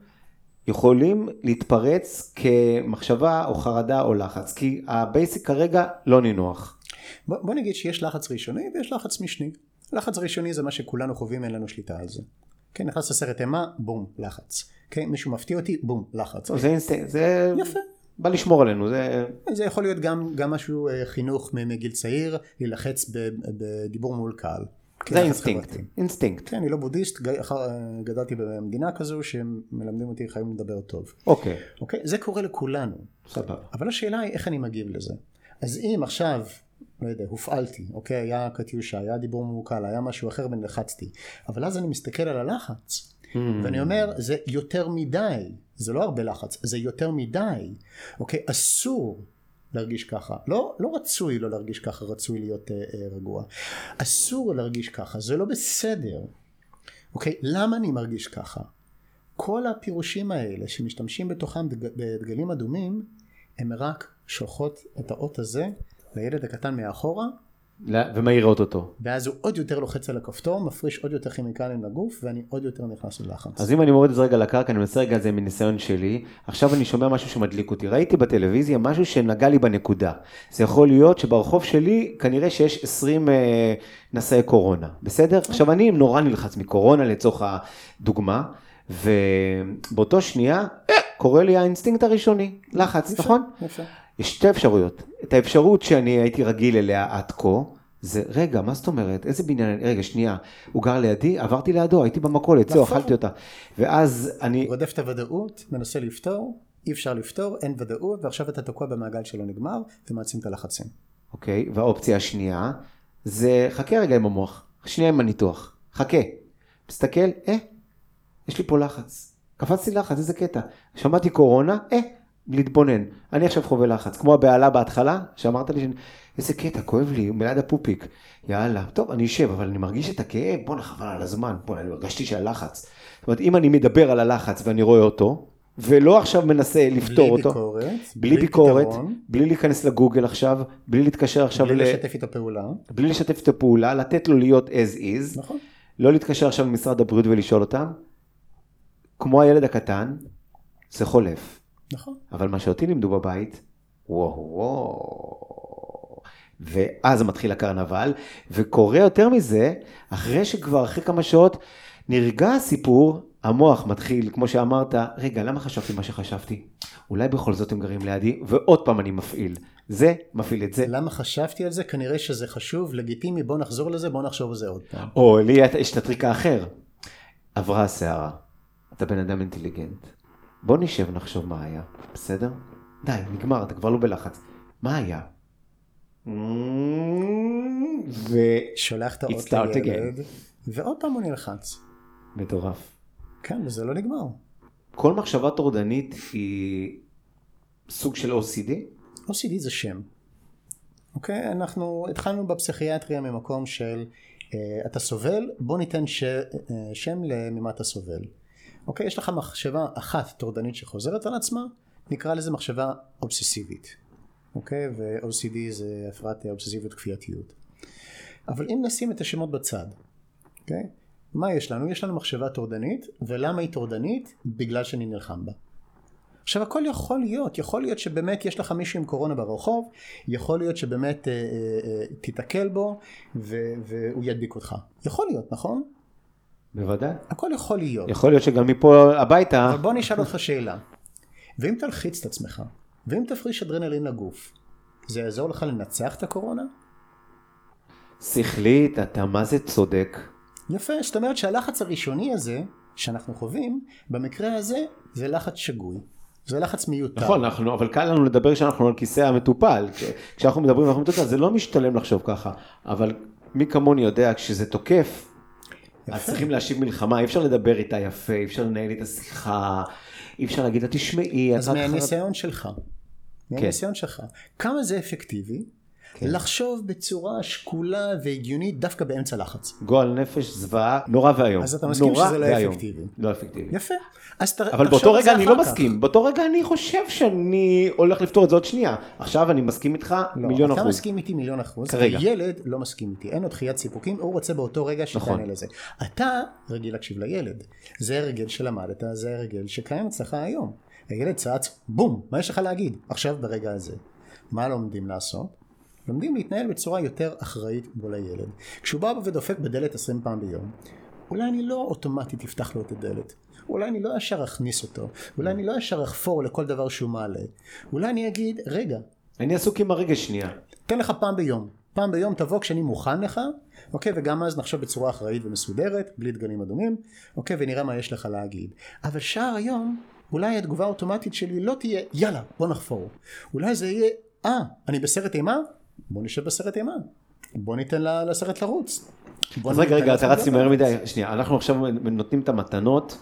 יכולים להתפרץ כמחשבה או חרדה או לחץ, כי ה basic כרגע לא נינוח. בוא, בוא נגיד שיש לחץ ראשוני ויש לחץ משני. לחץ ראשוני זה מה שכולנו חווים, אין לנו שליטה על זה. כן, נכנס לסרט אימה, בום, לחץ. כן, מישהו מפתיע אותי, בום, לחץ. זה אינסטינקט, זה... יפה. בא לשמור עלינו, זה... זה יכול להיות גם, גם משהו אה, חינוך מגיל צעיר, להילחץ בדיבור מול קהל. זה אינסטינקט, אינסטינקט. כן, אני לא בודהיסט, גדלתי במדינה כזו שמלמדים אותי חייבים לדבר טוב. אוקיי. אוקיי? זה קורה לכולנו. סבבה. אבל השאלה היא איך אני מגיב לזה. אז אם עכשיו לא יודע, הופעלתי, אוקיי, היה קטיושה, היה דיבור מול קהל, היה משהו אחר ונלחצתי, אבל אז אני מסתכל על הלחץ, hmm. ואני אומר, זה יותר מדי, זה לא הרבה לחץ, זה יותר מדי, אוקיי, אסור להרגיש ככה, לא, לא רצוי לא להרגיש ככה, רצוי להיות אה, אה, רגוע, אסור להרגיש ככה, זה לא בסדר, אוקיי, למה אני מרגיש ככה? כל הפירושים האלה שמשתמשים בתוכם בדגלים אדומים, הם רק שולחות את האות הזה לילד הקטן מאחורה. ומעירות אותו. ואז הוא עוד יותר לוחץ על הכפתור, מפריש עוד יותר כימיקלים לגוף, ואני עוד יותר נכנס ללחץ. אז אם אני מוריד את זה רגע לקרקע, אני מנסה רגע את זה מניסיון שלי, עכשיו אני שומע משהו שמדליק אותי. ראיתי בטלוויזיה משהו שנגע לי בנקודה. זה יכול להיות שברחוב שלי, כנראה שיש 20 אה, נשאי קורונה, בסדר? עכשיו אני נורא נלחץ מקורונה לצורך הדוגמה, ובאותו שנייה, אה, קורה לי האינסטינקט הראשוני, לחץ, נכון? יפה. יש שתי אפשרויות. את האפשרות שאני הייתי רגיל אליה עד כה, זה, רגע, מה זאת אומרת? איזה בניין, רגע, שנייה, הוא גר לידי, עברתי לידו, הייתי במכולת, זהו, נכון. אכלתי אותה. ואז אני... רודף את הוודאות, מנסה לפתור, אי אפשר לפתור, אין ודאות, ועכשיו אתה תקוע במעגל שלא נגמר, ומעצים את הלחצים. אוקיי, והאופציה השנייה, זה חכה רגע עם המוח, שנייה עם הניתוח, חכה. מסתכל, אה, יש לי פה לחץ. קפצתי לחץ, איזה קטע. שמעתי קורונה, אה, להתבונן. אני עכשיו חווה לחץ, כמו הבהלה בהתחלה, שאמרת לי, איזה קטע, כואב לי, הוא ליד הפופיק. יאללה, טוב, אני אשב, אבל אני מרגיש את הכאב, בואנה, חבל על הזמן, בואנה, אני הרגשתי שהלחץ. זאת אומרת, אם אני מדבר על הלחץ ואני רואה אותו, ולא עכשיו מנסה לפתור בלי אותו. ביקורת, בלי, בלי ביקורת, פתרון. בלי להיכנס לגוגל עכשיו, בלי להתקשר עכשיו בלי ל... לשתף איתו פעולה. בלי לשתף איתו פעולה, לתת לו להיות as is. נכון. לא להתקשר עכשיו למשרד הבריאות ולשאול אותם. כמו הילד הקטן, זה חולף. נכון. אבל מה שאותי לימדו בבית, וואו וואו. ואז מתחיל הקרנבל, וקורה יותר מזה, אחרי שכבר אחרי כמה שעות נרגע הסיפור, המוח מתחיל, כמו שאמרת, רגע, למה חשבתי מה שחשבתי? אולי בכל זאת הם גרים לידי, ועוד פעם אני מפעיל. זה מפעיל את זה. למה חשבתי על זה? כנראה שזה חשוב, לגיטימי, בוא נחזור לזה, בוא נחשוב על זה עוד פעם. או, לי יש את הטריק האחר. עברה הסערה. אתה בן אדם אינטליגנט. בוא נשב נחשוב מה היה, בסדר? די, נגמר, אתה כבר לא בלחץ. מה היה? ו... שולח את האות לילד, ועוד פעם הוא נלחץ. מטורף. כן, וזה לא נגמר. כל מחשבה טורדנית היא סוג של OCD? OCD זה שם. אוקיי? אנחנו התחלנו בפסיכיאטריה ממקום של אה, אתה סובל, בוא ניתן ש, אה, שם ממה אתה סובל. אוקיי? יש לך מחשבה אחת טורדנית שחוזרת על עצמה, נקרא לזה מחשבה אובססיבית. אוקיי? ו-OCD זה הפרעת אובססיביות כפייתיות. אבל אם נשים את השמות בצד, אוקיי? מה יש לנו? יש לנו מחשבה טורדנית, ולמה היא טורדנית? בגלל שאני נלחם בה. עכשיו הכל יכול להיות, יכול להיות שבאמת יש לך מישהו עם קורונה ברחוב, יכול להיות שבאמת אה, אה, אה, תיתקל בו והוא ידביק אותך. יכול להיות, נכון? בוודאי. הכל יכול להיות. יכול להיות שגם מפה הביתה, אבל בוא נשאל אותך שאלה. ואם תלחיץ את עצמך, ואם תפריש אדרנלין לגוף, זה יעזור לך לנצח את הקורונה? שכלית, אתה מה זה צודק. יפה, זאת אומרת שהלחץ הראשוני הזה שאנחנו חווים, במקרה הזה זה לחץ שגוי. זה לחץ מיותר. נכון, אנחנו, אבל קל לנו לדבר כשאנחנו על כיסא המטופל. כש- כשאנחנו מדברים אנחנו מטופל, זה לא משתלם לחשוב ככה. אבל מי כמוני יודע, כשזה תוקף, אז יפה. צריכים להשיב מלחמה, אי אפשר לדבר איתה יפה, אי אפשר לנהל איתה שיחה, אי אפשר להגיד לה, תשמעי, אז את רק חרדה." מהניסיון שלך, מהניסיון שלך, כמה זה אפקטיבי כן. לחשוב בצורה שקולה והגיונית דווקא באמצע לחץ. גועל נפש, זוועה, נורא ואיום. אז אתה מסכים שזה לא. אפקטיבי. לא אפקטיבי. יפה. אז ת, אבל באותו רגע אני לא כך. מסכים, באותו רגע אני חושב שאני הולך לפתור את זה עוד שנייה. עכשיו אני מסכים איתך לא, מיליון אתה אחוז. מסכים איתי מיליון אחוז, כרגע. ילד לא מסכים איתי, אין לו דחיית סיפוקים, הוא רוצה באותו רגע שתענה נכון. לזה. אתה רגיל להקשיב לילד, זה הרגל שלמדת, זה הרגל שקיים אצלך היום. הילד צץ, בום, מה יש לך להגיד? עכשיו ברגע הזה. מה לומדים לעשות? לומדים להתנהל בצורה יותר אחראית מול הילד. כשהוא בא ודופק בדלת 20 פעם ביום, אולי אני לא אוטומטית אפתח לו את הדלת. אולי אני לא ישר אכניס אותו. אולי אני לא ישר אחפור לכל דבר שהוא מעלה. אולי אני אגיד, רגע, אני עסוק עם הרגש שנייה. תן לך פעם ביום. פעם ביום תבוא כשאני מוכן לך, אוקיי? וגם אז נחשוב בצורה אחראית ומסודרת, בלי דגלים אדומים, אוקיי? ונראה מה יש לך להגיד. אבל שער היום, אולי התגובה האוטומטית שלי לא תהיה, יאללה, בוא נחפור. אולי זה יהיה, אה, אני בסרט אימה? בוא נשב בסרט אימה. בוא ניתן לסרט לרוץ. אז רגע, רגע, אתה רצתי מהר. מדי. שנייה, אנחנו עכשיו נותנים את המתנות.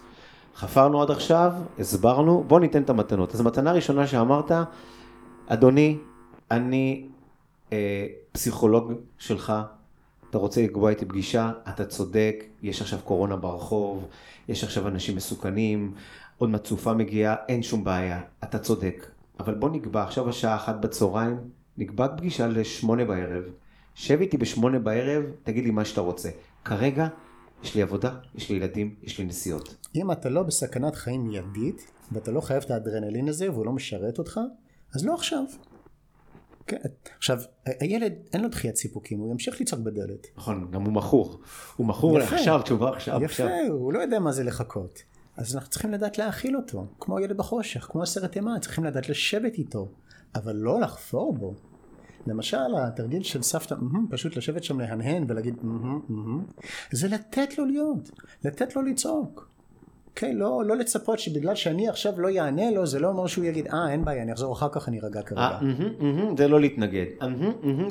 חפרנו עד עכשיו, הסברנו, בוא ניתן את המתנות. אז המתנה הראשונה שאמרת, אדוני, אני אה, פסיכולוג שלך, אתה רוצה לקבוע איתי פגישה, אתה צודק, יש עכשיו קורונה ברחוב, יש עכשיו אנשים מסוכנים, עוד מעט סופה מגיעה, אין שום בעיה, אתה צודק. אבל בוא נקבע, עכשיו השעה אחת בצהריים, נקבע פגישה לשמונה בערב. שב איתי בשמונה בערב, תגיד לי מה שאתה רוצה. כרגע, יש לי עבודה, יש לי ילדים, יש לי נסיעות. אם אתה לא בסכנת חיים מיידית, ואתה לא חייב את האדרנלין הזה, והוא לא משרת אותך, אז לא עכשיו. כן. עכשיו, הילד אין לו דחיית סיפוקים, הוא ימשיך לצעוק בדלת. נכון, גם הוא מכור. הוא מכור. לעכשיו, תשובה עכשיו, עכשיו. יפה, הוא לא יודע מה זה לחכות. אז אנחנו צריכים לדעת להאכיל אותו, כמו ילד בחושך, כמו הסרט אימה, צריכים לדעת לשבת איתו, אבל לא לחפור בו. למשל, התרגיל של סבתא, "מהמם", פשוט לשבת שם להנהן ולהגיד, "מהמם, מהמם", זה לתת לו להיות, לתת לו לצעוק. כן, לא, לא לצפות שבגלל שאני עכשיו לא יענה לו, זה לא אומר שהוא יגיד, אה, אין בעיה, אני אחזור אחר כך, אני ארגע כרגע. אה, זה לא להתנגד.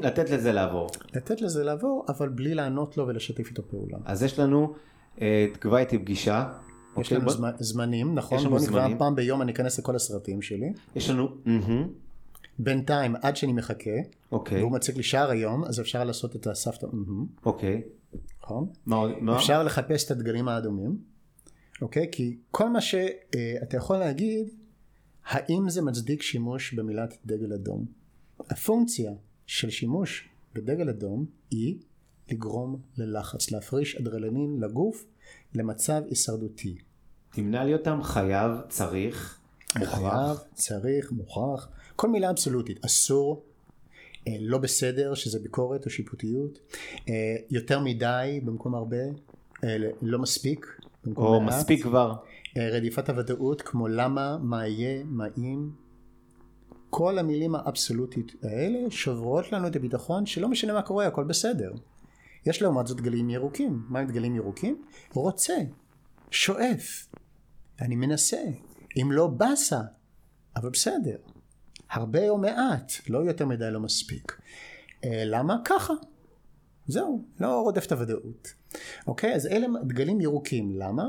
לתת לזה לעבור. לתת לזה לעבור, אבל בלי לענות לו ולשתף איתו פעולה. אז יש לנו, אה, תקבע איתי פגישה. יש אוקיי, לנו זמנים, נכון? יש לנו בוא נקבע זמנים. פעם ביום אני אכנס לכל הסרטים שלי. יש לנו, בינתיים, עד שאני מחכה, אוקיי, והוא מציג לי שער היום, אז אפשר לעשות את הסבתא, אוקיי. נכון? מה? אפשר לחפש את הדגלים האדומים, אוקיי? כי כל מה שאתה יכול להגיד, האם זה מצדיק שימוש במילת דגל אדום? הפונקציה של שימוש בדגל אדום היא לגרום ללחץ, להפריש אדרלנין לגוף למצב הישרדותי. תמנע לי אותם, חייב, צריך, חייב, מוכרח. צריך, מוכרח, כל מילה אבסולוטית, אסור, אה, לא בסדר, שזה ביקורת או שיפוטיות, אה, יותר מדי במקום הרבה, אה, לא מספיק במקום או מעט, מספיק כבר. אה, רדיפת הוודאות כמו למה, מה יהיה, מה אם, כל המילים האבסולוטית האלה שוברות לנו את הביטחון שלא משנה מה קורה הכל בסדר. יש לעומת זאת דגלים ירוקים, מה עם דגלים ירוקים? רוצה, שואף, אני מנסה, אם לא באסה, אבל בסדר, הרבה או מעט, לא יותר מדי לא מספיק. אה, למה? ככה. זהו, לא רודף את הוודאות. אוקיי? אז אלה דגלים ירוקים. למה?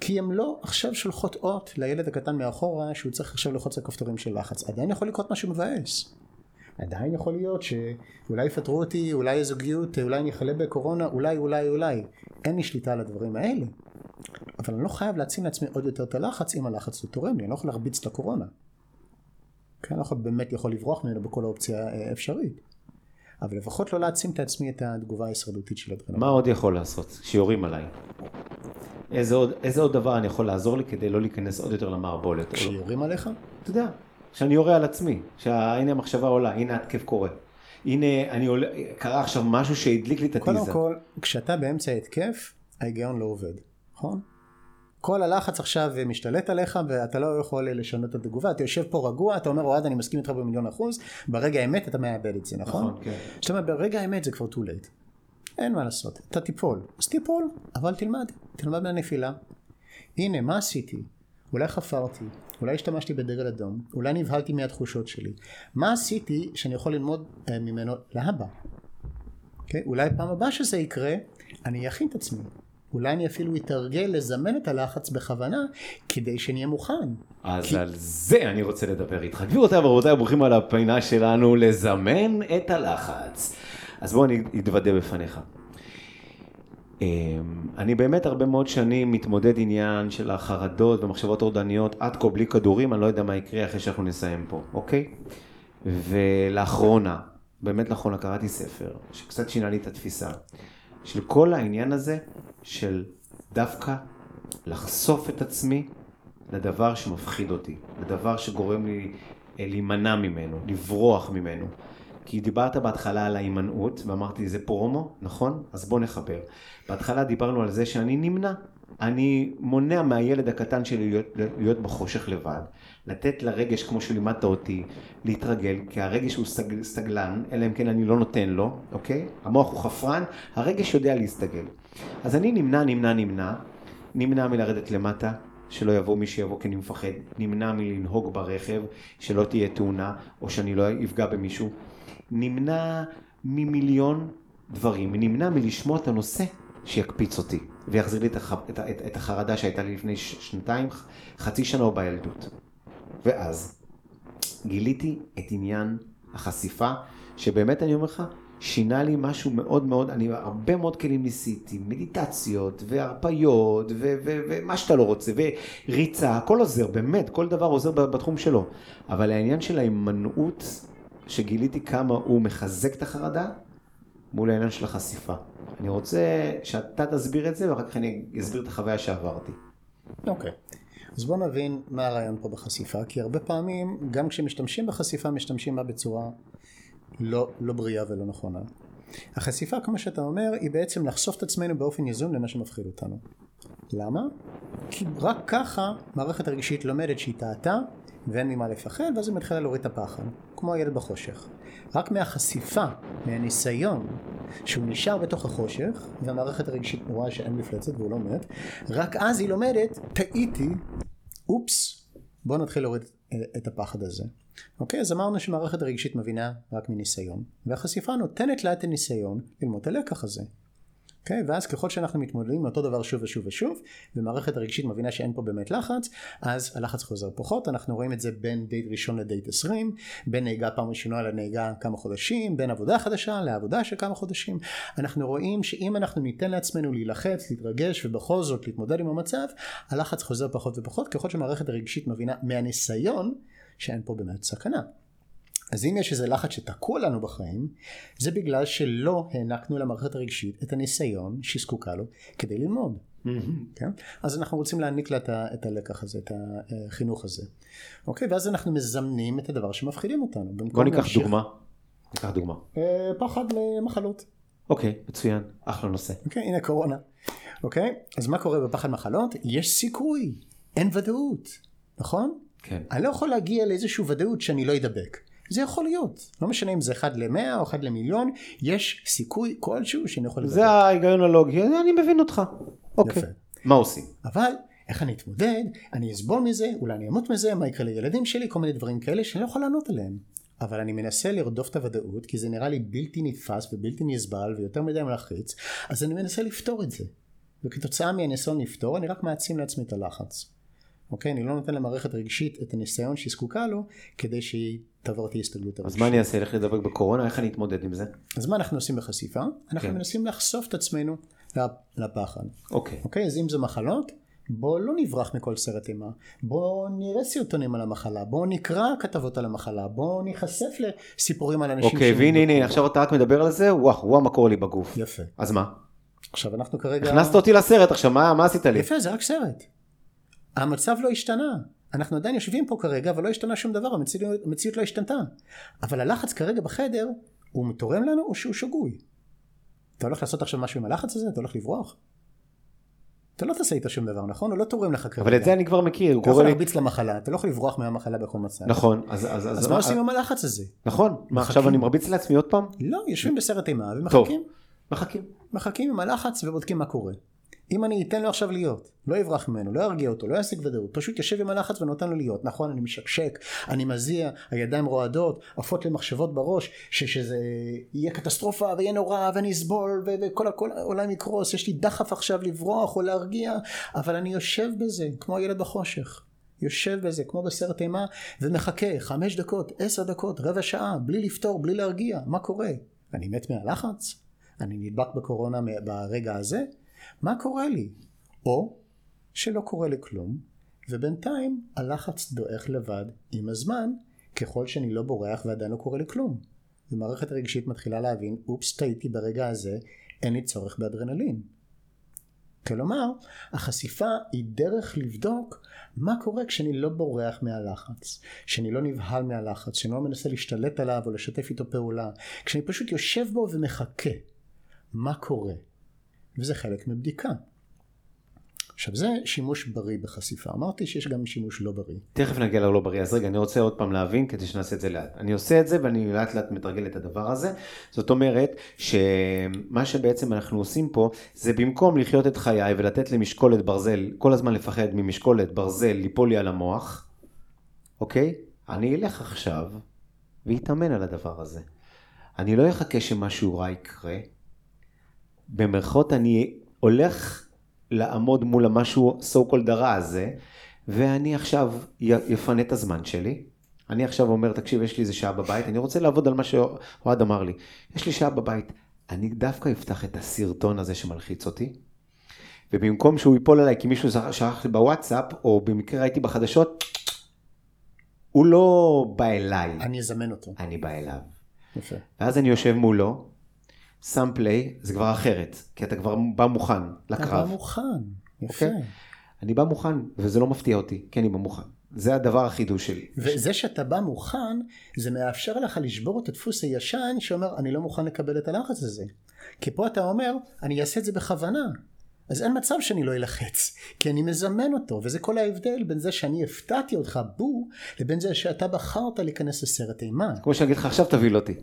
כי הם לא עכשיו שולחות אות לילד הקטן מאחורה שהוא צריך עכשיו ללחוץ על כפתורים של לחץ. עדיין יכול לקרות משהו מבאס. עדיין יכול להיות שאולי יפטרו אותי, אולי הזוגיות, אולי אני אחלה בקורונה, אולי, אולי, אולי. אין לי שליטה על הדברים האלה. אבל אני לא חייב להציב לעצמי עוד יותר את הלחץ אם הלחץ לא תורם לי, אני לא יכול להרביץ את כן, אני לא יכול, באמת יכול לברוח ממנו בכל אופציה אה, אפשרית. אבל לפחות לא להעצים את עצמי את התגובה ההישרדותית של הדברים. מה עוד יכול לעשות כשיורים עליי? איזה עוד, איזה עוד דבר אני יכול לעזור לי כדי לא להיכנס עוד יותר למערבולת? כשיורים עליך? אתה יודע, שאני יורה על עצמי, שהנה המחשבה עולה, הנה התקף קורה. הנה, אני עולה, קרה עכשיו משהו שהדליק לי את הטיזה. קודם כל, כשאתה באמצע התקף, ההיגיון לא עובד, נכון? כל הלחץ עכשיו משתלט עליך ואתה לא יכול לשנות את התגובה, אתה יושב פה רגוע, אתה אומר אוהד אני מסכים איתך במיליון אחוז, ברגע האמת אתה מאבד את זה, נכון? נכון, כן. זאת אומרת ברגע האמת זה כבר too late, אין מה לעשות, אתה תיפול, אז תיפול, אבל תלמד, תלמד מהנפילה. הנה מה עשיתי? אולי חפרתי, אולי השתמשתי בדגל אדום, אולי נבהלתי מהתחושות שלי, מה עשיתי שאני יכול ללמוד אה, ממנו להבא? Okay? אוקיי? אולי פעם הבאה שזה יקרה, אני אכין את עצמי. אולי אני אפילו אתרגל לזמן את הלחץ בכוונה כדי שנהיה מוכן. אז כי... על זה אני רוצה לדבר איתך. גבירותיי ורבותיי, ברוכים על הפינה שלנו לזמן את הלחץ. אז בואו אני אתוודה בפניך. אמ, אני באמת הרבה מאוד שנים מתמודד עניין של החרדות ומחשבות טורדניות עד כה בלי כדורים, אני לא יודע מה יקרה אחרי שאנחנו נסיים פה, אוקיי? ולאחרונה, באמת לאחרונה קראתי ספר שקצת שינה לי את התפיסה. של כל העניין הזה של דווקא לחשוף את עצמי לדבר שמפחיד אותי, לדבר שגורם לי אה, להימנע ממנו, לברוח ממנו. כי דיברת בהתחלה על ההימנעות, ואמרתי זה פרומו, נכון? אז בוא נחבר. בהתחלה דיברנו על זה שאני נמנע. אני מונע מהילד הקטן שלי להיות, להיות בחושך לבד. לתת לרגש, כמו שלימדת אותי, להתרגל, כי הרגש הוא סג, סגלן, אלא אם כן אני לא נותן לו, אוקיי? המוח הוא חפרן, הרגש יודע להסתגל. אז אני נמנע, נמנע, נמנע, נמנע מלרדת למטה, שלא יבוא מי שיבוא כי אני מפחד, נמנע מלנהוג ברכב, שלא תהיה תאונה, או שאני לא אפגע במישהו, נמנע ממיליון דברים, נמנע מלשמוע את הנושא שיקפיץ אותי, ויחזיר לי את, הח... את, את, את החרדה שהייתה לי לפני שנתיים, חצי שנה או בילדות. ואז גיליתי את עניין החשיפה, שבאמת אני אומר לך, שינה לי משהו מאוד מאוד, אני הרבה מאוד כלים ניסיתי, מדיטציות והרפיות ומה שאתה לא רוצה, וריצה, הכל עוזר, באמת, כל דבר עוזר בתחום שלו. אבל העניין של ההימנעות, שגיליתי כמה הוא מחזק את החרדה, מול העניין של החשיפה. אני רוצה שאתה תסביר את זה, ואחר כך אני אסביר את החוויה שעברתי. אוקיי. Okay. אז בואו נבין מה הרעיון פה בחשיפה, כי הרבה פעמים, גם כשמשתמשים בחשיפה, משתמשים בה בצורה לא, לא בריאה ולא נכונה. החשיפה, כמו שאתה אומר, היא בעצם לחשוף את עצמנו באופן יזום למה שמפחיד אותנו. למה? כי רק ככה מערכת הרגשית לומדת שהיא טעתה ואין ממה לפחד, ואז היא מתחילה להוריד את הפחד, כמו הילד בחושך. רק מהחשיפה, מהניסיון, שהוא נשאר בתוך החושך, והמערכת הרגשית רואה שאין מפלצת והוא לא מת, רק אז היא לומדת, טעיתי, אופס, בואו נתחיל להוריד את הפחד הזה. אוקיי, אז אמרנו שמערכת הרגשית מבינה רק מניסיון, והחשיפה נותנת לה את הניסיון ללמוד את הלקח הזה. אוקיי? ואז ככל שאנחנו מתמודדים אותו דבר שוב ושוב ושוב, ומערכת הרגשית מבינה שאין פה באמת לחץ, אז הלחץ חוזר פחות, אנחנו רואים את זה בין דייט ראשון לדייט 20, בין נהיגה פעם ראשונה לנהיגה כמה חודשים, בין עבודה חדשה לעבודה של כמה חודשים, אנחנו רואים שאם אנחנו ניתן לעצמנו להילחץ, להתרגש ובכל זאת להתמודד עם המצב, הלחץ חוזר פחות ופחות, ככל שמערכת הרגשית מבינה מהניסיון שאין פה באמת סכנה. אז אם יש איזה לחץ שתקוע לנו בחיים, זה בגלל שלא הענקנו למערכת הרגשית את הניסיון שהיא זקוקה לו כדי ללמוד. Mm-hmm. כן? אז אנחנו רוצים להעניק לה את הלקח הזה, את החינוך הזה. אוקיי? ואז אנחנו מזמנים את הדבר שמפחידים אותנו. בוא ניקח להמשיך... דוגמה. ניקח דוגמה. אה, פחד למחלות. אוקיי, מצוין, אחלה נושא. אוקיי, הנה קורונה. אוקיי? אז מה קורה בפחד מחלות? יש סיכוי, אין ודאות, נכון? כן. אני לא יכול להגיע לאיזושהי ודאות שאני לא אדבק. זה יכול להיות, לא משנה אם זה אחד למאה או אחד למיליון, יש סיכוי כלשהו שאני יכול לדבר. זה ההיגיון הלוגי, אני מבין אותך. אוקיי. מה עושים? אבל איך אני אתמודד, אני אסבול מזה, אולי אני אמות מזה, מה יקרה לילדים שלי, כל מיני דברים כאלה שאני לא יכול לענות עליהם. אבל אני מנסה לרדוף את הוודאות כי זה נראה לי בלתי נתפס ובלתי נסבל ויותר מדי מלחיץ אז אני מנסה לפתור את זה וכתוצאה מהניסיון לפתור אני רק מעצים לעצמי את הלחץ אוקיי? אני לא נותן למערכת רגשית את הניסיון שהיא זקוקה לו כדי שהיא תעבור את ההסתגלות הרגשית. אז מה אני אעשה? לך לדבק בקורונה? איך אני אתמודד עם זה? אז מה אנחנו עושים בחשיפה? אנחנו כן. מנסים לחשוף את עצמנו לפחד. אוקיי. אוקיי? אז אם זה מחלות בואו לא נברח מכל סרט אימה, בואו נראה סרטונים על המחלה, בואו נקרא כתבות על המחלה, בואו ניחשף לסיפורים על אנשים. אוקיי, והנה הנה עכשיו אתה רק מדבר על זה, וואו, וואו מה קורה לי בגוף. יפה. אז מה? עכשיו אנחנו כרגע... הכנסת אותי לסרט עכשיו, מה, מה עשית לי? יפה, זה רק סרט. המצב לא השתנה. אנחנו עדיין יושבים פה כרגע ולא השתנה שום דבר, המציאות, המציאות לא השתנתה. אבל הלחץ כרגע בחדר, הוא תורם לנו או שהוא שגוי? אתה הולך לעשות עכשיו משהו עם הלחץ הזה? אתה הולך לברוח? אתה לא תעשה איתו שום דבר, נכון? הוא לא תורם לך כרגע. אבל את זה אני כבר מכיר. אתה יכול להרביץ למחלה, אתה לא יכול לברוח מהמחלה בכל מצב. נכון. אז, אז, אז, אז מה עושים עם הלחץ הזה? נכון. מה עכשיו אני מרביץ לעצמי עוד פעם? לא, יושבים בסרט אימה ומחכים. מחכים. מחכים עם הלחץ ובודקים מה קורה. אם אני אתן לו עכשיו להיות, לא אברח ממנו, לא ארגיע אותו, לא אשיג ודאות, פשוט יושב עם הלחץ ונותן לו להיות. נכון, אני משקשק, אני מזיע, הידיים רועדות, עפות לי מחשבות בראש, ש- שזה יהיה קטסטרופה ויהיה נורא ואני אסבול וכל הכל העולם יקרוס, יש לי דחף עכשיו לברוח או להרגיע, אבל אני יושב בזה, כמו הילד בחושך. יושב בזה כמו בסרט אימה ומחכה חמש דקות, עשר דקות, רבע שעה, בלי לפתור, בלי להרגיע, מה קורה? אני מת מהלחץ? אני נדבק בקורונה ברגע הזה? מה קורה לי? או שלא קורה לי כלום, ובינתיים הלחץ דועך לבד עם הזמן, ככל שאני לא בורח ועדיין לא קורה לי כלום. ומערכת הרגשית מתחילה להבין, אופס, טעיתי ברגע הזה, אין לי צורך באדרנלין. כלומר, החשיפה היא דרך לבדוק מה קורה כשאני לא בורח מהלחץ, כשאני לא נבהל מהלחץ, כשאני לא מנסה להשתלט עליו או לשתף איתו פעולה, כשאני פשוט יושב בו ומחכה. מה קורה? וזה חלק מבדיקה. עכשיו זה שימוש בריא בחשיפה, אמרתי שיש גם שימוש לא בריא. תכף נגיע ללא בריא, אז רגע אני רוצה עוד פעם להבין כדי שנעשה את זה לאט. אני עושה את זה ואני לאט לאט מתרגל את הדבר הזה, זאת אומרת שמה שבעצם אנחנו עושים פה זה במקום לחיות את חיי ולתת למשקולת ברזל, כל הזמן לפחד ממשקולת ברזל ליפול לי על המוח, אוקיי? אני אלך עכשיו ואתאמן על הדבר הזה. אני לא אחכה שמשהו רע יקרה, במרכאות אני הולך לעמוד מול המשהו so called הרע הזה, ואני עכשיו יפנה את הזמן שלי. אני עכשיו אומר, תקשיב, יש לי איזה שעה בבית, אני רוצה לעבוד על מה שאוהד אמר לי. יש לי שעה בבית. אני דווקא אפתח את הסרטון הזה שמלחיץ אותי, ובמקום שהוא ייפול עליי כי מישהו שלח לי בוואטסאפ, או במקרה ראיתי בחדשות, הוא לא בא אליי. אני אזמן אותו. אני בא אליו. יפה. ואז אני יושב מולו, שם פליי, זה כבר אחרת, כי אתה כבר בא מוכן לקרב. אתה בא מוכן, יפה. Okay? אוקיי? אני בא מוכן, וזה לא מפתיע אותי, כי אני בא מוכן. זה הדבר החידוש שלי. וזה שאתה בא מוכן, זה מאפשר לך לשבור את הדפוס הישן שאומר, אני לא מוכן לקבל את הלחץ הזה. כי פה אתה אומר, אני אעשה את זה בכוונה. אז אין מצב שאני לא אלחץ, כי אני מזמן אותו, וזה כל ההבדל בין זה שאני הפתעתי אותך בו, לבין זה שאתה בחרת להיכנס לסרט אימה. כמו שאני אגיד לך, עכשיו תביא אותי.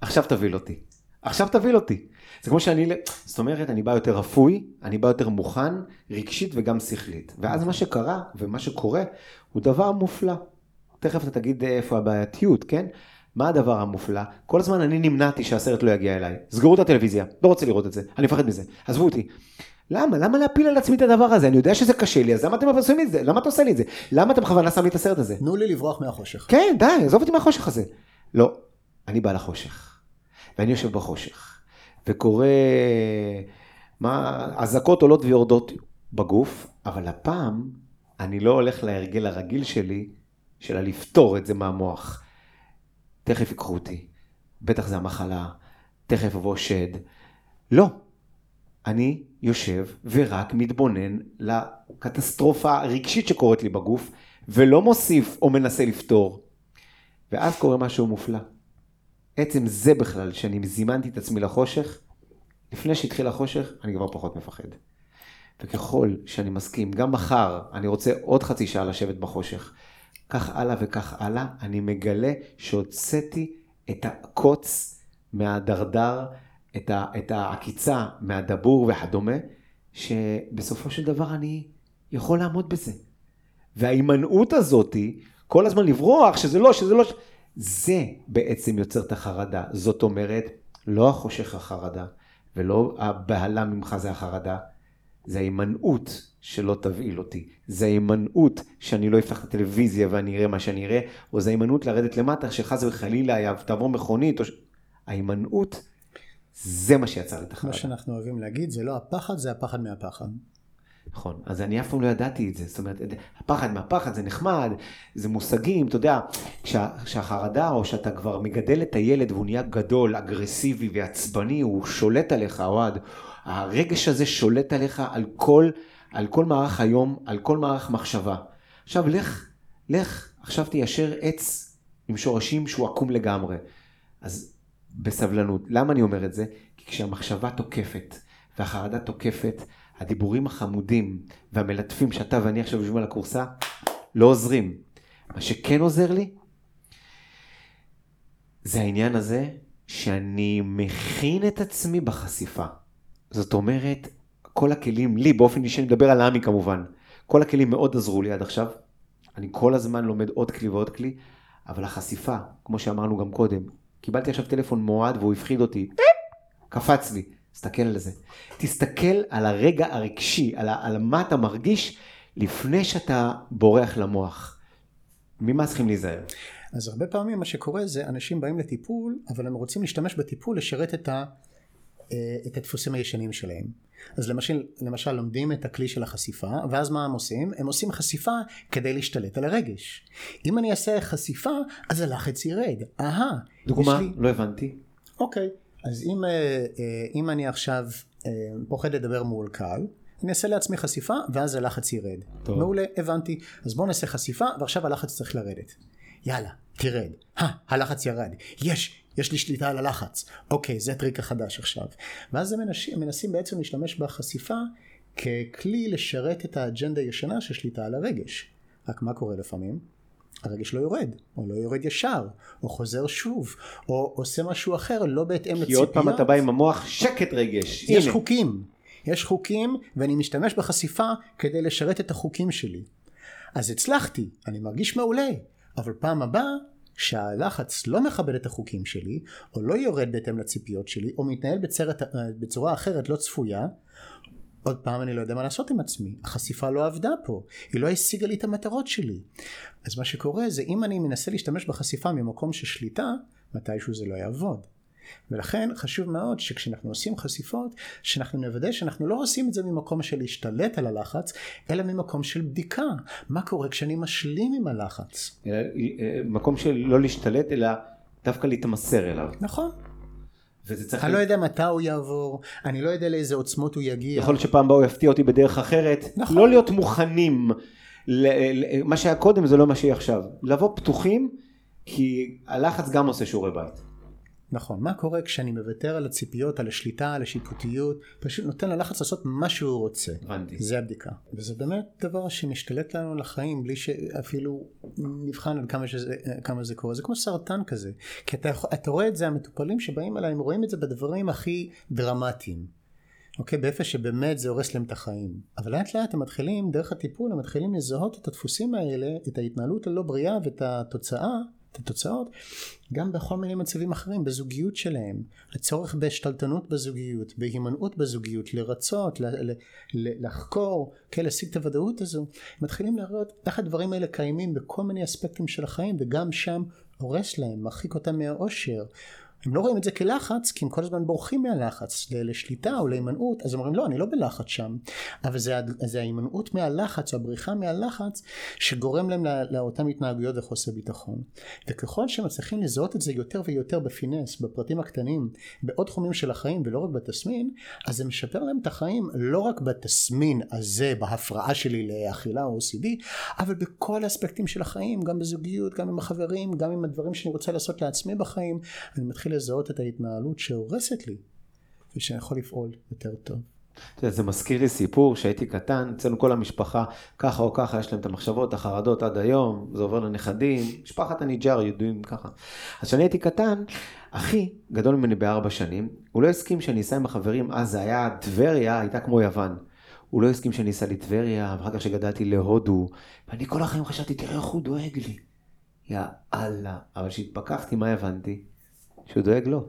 עכשיו תביא אותי. עכשיו תביא אותי. זה כמו שאני, זאת אומרת, אני בא יותר אפוי, אני בא יותר מוכן, רגשית וגם שכלית. ואז מה שקרה ומה שקורה הוא דבר מופלא. תכף אתה תגיד איפה הבעייתיות, כן? מה הדבר המופלא? כל הזמן אני נמנעתי שהסרט לא יגיע אליי. סגרו את הטלוויזיה, לא רוצה לראות את זה, אני מפחד מזה, עזבו אותי. למה? למה להפיל על עצמי את הדבר הזה? אני יודע שזה קשה לי, אז למה אתם עושים את זה? למה אתה עושה לי את זה? למה אתה בכוונה שם לי את הסרט הזה? תנו לי לברוח מהחושך. כן, די, עזוב אותי מהחושך הזה. לא, אני בא לחושך. ואני יושב בחושך, וקורא, מה, אזעקות עולות ויורדות בגוף, אבל הפעם אני לא הולך להרגל הרגיל שלי, של לפתור את זה מהמוח. תכף ייקחו אותי, בטח זה המחלה, תכף אבוא שד. לא, אני יושב ורק מתבונן לקטסטרופה הרגשית שקורית לי בגוף, ולא מוסיף או מנסה לפתור. ואז קורה משהו מופלא. עצם זה בכלל, שאני זימנתי את עצמי לחושך, לפני שהתחיל החושך, אני כבר פחות מפחד. וככל שאני מסכים, גם מחר אני רוצה עוד חצי שעה לשבת בחושך, כך הלאה וכך הלאה, אני מגלה שהוצאתי את הקוץ מהדרדר, את, ה, את העקיצה מהדבור וכדומה, שבסופו של דבר אני יכול לעמוד בזה. וההימנעות הזאתי, כל הזמן לברוח, שזה לא, שזה לא, זה בעצם יוצר את החרדה. זאת אומרת, לא החושך החרדה, ולא הבהלה ממך זה החרדה, זה ההימנעות שלא תבהיל אותי. זה ההימנעות שאני לא אפתח את הטלוויזיה ואני אראה מה שאני אראה, או זה ההימנעות לרדת למטה, שחס וחלילה תעבור מכונית, או ש... ההימנעות, זה מה שיצר את החרדה. מה שאנחנו אוהבים להגיד, זה לא הפחד, זה הפחד מהפחד. נכון, אז אני אף פעם לא ידעתי את זה, זאת אומרת, הפחד מהפחד זה נחמד, זה מושגים, אתה יודע, כשהחרדה או שאתה כבר מגדל את הילד והוא נהיה גדול, אגרסיבי ועצבני, הוא שולט עליך, אוהד, הרגש הזה שולט עליך על כל, על כל מערך היום, על כל מערך מחשבה. עכשיו לך, לך, עכשיו תיישר עץ עם שורשים שהוא עקום לגמרי. אז בסבלנות. למה אני אומר את זה? כי כשהמחשבה תוקפת והחרדה תוקפת, הדיבורים החמודים והמלטפים שאתה ואני עכשיו יושבים על הכורסה, לא עוזרים. מה שכן עוזר לי, זה העניין הזה שאני מכין את עצמי בחשיפה. זאת אומרת, כל הכלים, לי באופן אישי, אני מדבר על עמי כמובן, כל הכלים מאוד עזרו לי עד עכשיו. אני כל הזמן לומד עוד כלי ועוד כלי, אבל החשיפה, כמו שאמרנו גם קודם, קיבלתי עכשיו טלפון מועד והוא הפחיד אותי, קפץ לי. תסתכל על זה. תסתכל על הרגע הרגשי, על, על מה אתה מרגיש לפני שאתה בורח למוח. ממה צריכים להיזהר? אז הרבה פעמים מה שקורה זה אנשים באים לטיפול, אבל הם רוצים להשתמש בטיפול לשרת את, ה, אה, את הדפוסים הישנים שלהם. אז למשל, למשל לומדים את הכלי של החשיפה, ואז מה הם עושים? הם עושים חשיפה כדי להשתלט על הרגש. אם אני אעשה חשיפה, אז הלחץ ירד. אהה. דוגמה? לי... לא הבנתי. אוקיי. אז אם, אה, אה, אם אני עכשיו אה, פוחד לדבר מול קהל, אני אעשה לעצמי חשיפה ואז הלחץ ירד. טוב. מעולה, הבנתי. אז בואו נעשה חשיפה ועכשיו הלחץ צריך לרדת. יאללה, תרד. הא, הלחץ ירד. יש, יש לי שליטה על הלחץ. אוקיי, זה הטריק החדש עכשיו. ואז הם מנסים, מנסים בעצם להשתמש בחשיפה ככלי לשרת את האג'נדה הישנה של שליטה על הרגש. רק מה קורה לפעמים? הרגש לא יורד, או לא יורד ישר, או חוזר שוב, או עושה משהו אחר לא בהתאם לציפיות. כי עוד פעם אתה בא עם המוח שקט רגש. יש הנה. חוקים, יש חוקים ואני משתמש בחשיפה כדי לשרת את החוקים שלי. אז הצלחתי, אני מרגיש מעולה, אבל פעם הבאה שהלחץ לא מכבד את החוקים שלי, או לא יורד בהתאם לציפיות שלי, או מתנהל בצרת, בצורה אחרת לא צפויה, עוד פעם אני לא יודע מה לעשות עם עצמי, החשיפה לא עבדה פה, היא לא השיגה לי את המטרות שלי. אז מה שקורה זה אם אני מנסה להשתמש בחשיפה ממקום של שליטה, מתישהו זה לא יעבוד. ולכן חשוב מאוד שכשאנחנו עושים חשיפות, שאנחנו נוודא שאנחנו לא עושים את זה ממקום של להשתלט על הלחץ, אלא ממקום של בדיקה. מה קורה כשאני משלים עם הלחץ? אה, אה, מקום של לא להשתלט, אלא דווקא להתמסר אליו. נכון. וזה צריך... אני לא יודע מתי הוא יעבור, אני לא יודע לאיזה עוצמות הוא יגיע. יכול להיות שפעם הבאה הוא יפתיע אותי בדרך אחרת. נכון. לא להיות מוכנים, מה שהיה קודם זה לא מה שיהיה עכשיו. לבוא פתוחים, כי הלחץ גם עושה שיעורי בית. נכון, מה קורה כשאני מוותר על הציפיות, על השליטה, על השיפוטיות, פשוט נותן ללחץ לעשות מה שהוא רוצה. הבנתי. זה הבדיקה. וזה באמת דבר שמשתלט לנו לחיים בלי שאפילו נבחן על כמה, שזה, כמה זה קורה. זה כמו סרטן כזה. כי אתה, אתה רואה את זה, המטופלים שבאים אליי, הם רואים את זה בדברים הכי דרמטיים. אוקיי, באיפה שבאמת זה הורס להם את החיים. אבל לאט לאט הם מתחילים, דרך הטיפול, הם מתחילים לזהות את הדפוסים האלה, את ההתנהלות הלא בריאה ואת התוצאה את התוצאות גם בכל מיני מצבים אחרים בזוגיות שלהם לצורך בהשתלטנות בזוגיות בהימנעות בזוגיות לרצות ל- ל- ל- לחקור כן להשיג את הוודאות הזו מתחילים לראות איך הדברים האלה קיימים בכל מיני אספקטים של החיים וגם שם הורס להם מרחיק אותם מהאושר הם לא רואים את זה כלחץ כי הם כל הזמן בורחים מהלחץ לשליטה או להימנעות אז הם אומרים לא אני לא בלחץ שם. אבל זה, זה ההימנעות מהלחץ הבריחה מהלחץ שגורם להם לאותן התנהגויות וחוסר ביטחון. וככל שהם מצליחים לזהות את זה יותר ויותר בפינס בפרטים הקטנים בעוד תחומים של החיים ולא רק בתסמין אז זה משפר להם את החיים לא רק בתסמין הזה בהפרעה שלי לאכילה או OCD אבל בכל האספקטים של החיים גם בזוגיות גם עם החברים גם עם הדברים שאני רוצה לעשות לעצמי בחיים אני מתחיל לזהות את ההתנהלות שהורסת לי, ושאני יכול לפעול יותר טוב. זה מזכיר לי סיפור שהייתי קטן, אצלנו כל המשפחה, ככה או ככה, יש להם את המחשבות, החרדות עד היום, זה עובר לנכדים, משפחת הניג'אר יודעים ככה. אז כשאני הייתי קטן, אחי, גדול ממני בארבע שנים, הוא לא הסכים שאני אסע עם החברים, אז זה היה, טבריה הייתה כמו יוון. הוא לא הסכים שאני אסע לטבריה, ואחר כך כשגדלתי להודו, ואני כל החיים חשבתי, תראה איך הוא דואג לי. יא אללה. אבל כשהתפכחתי, מה הבנתי? שהוא דואג לו.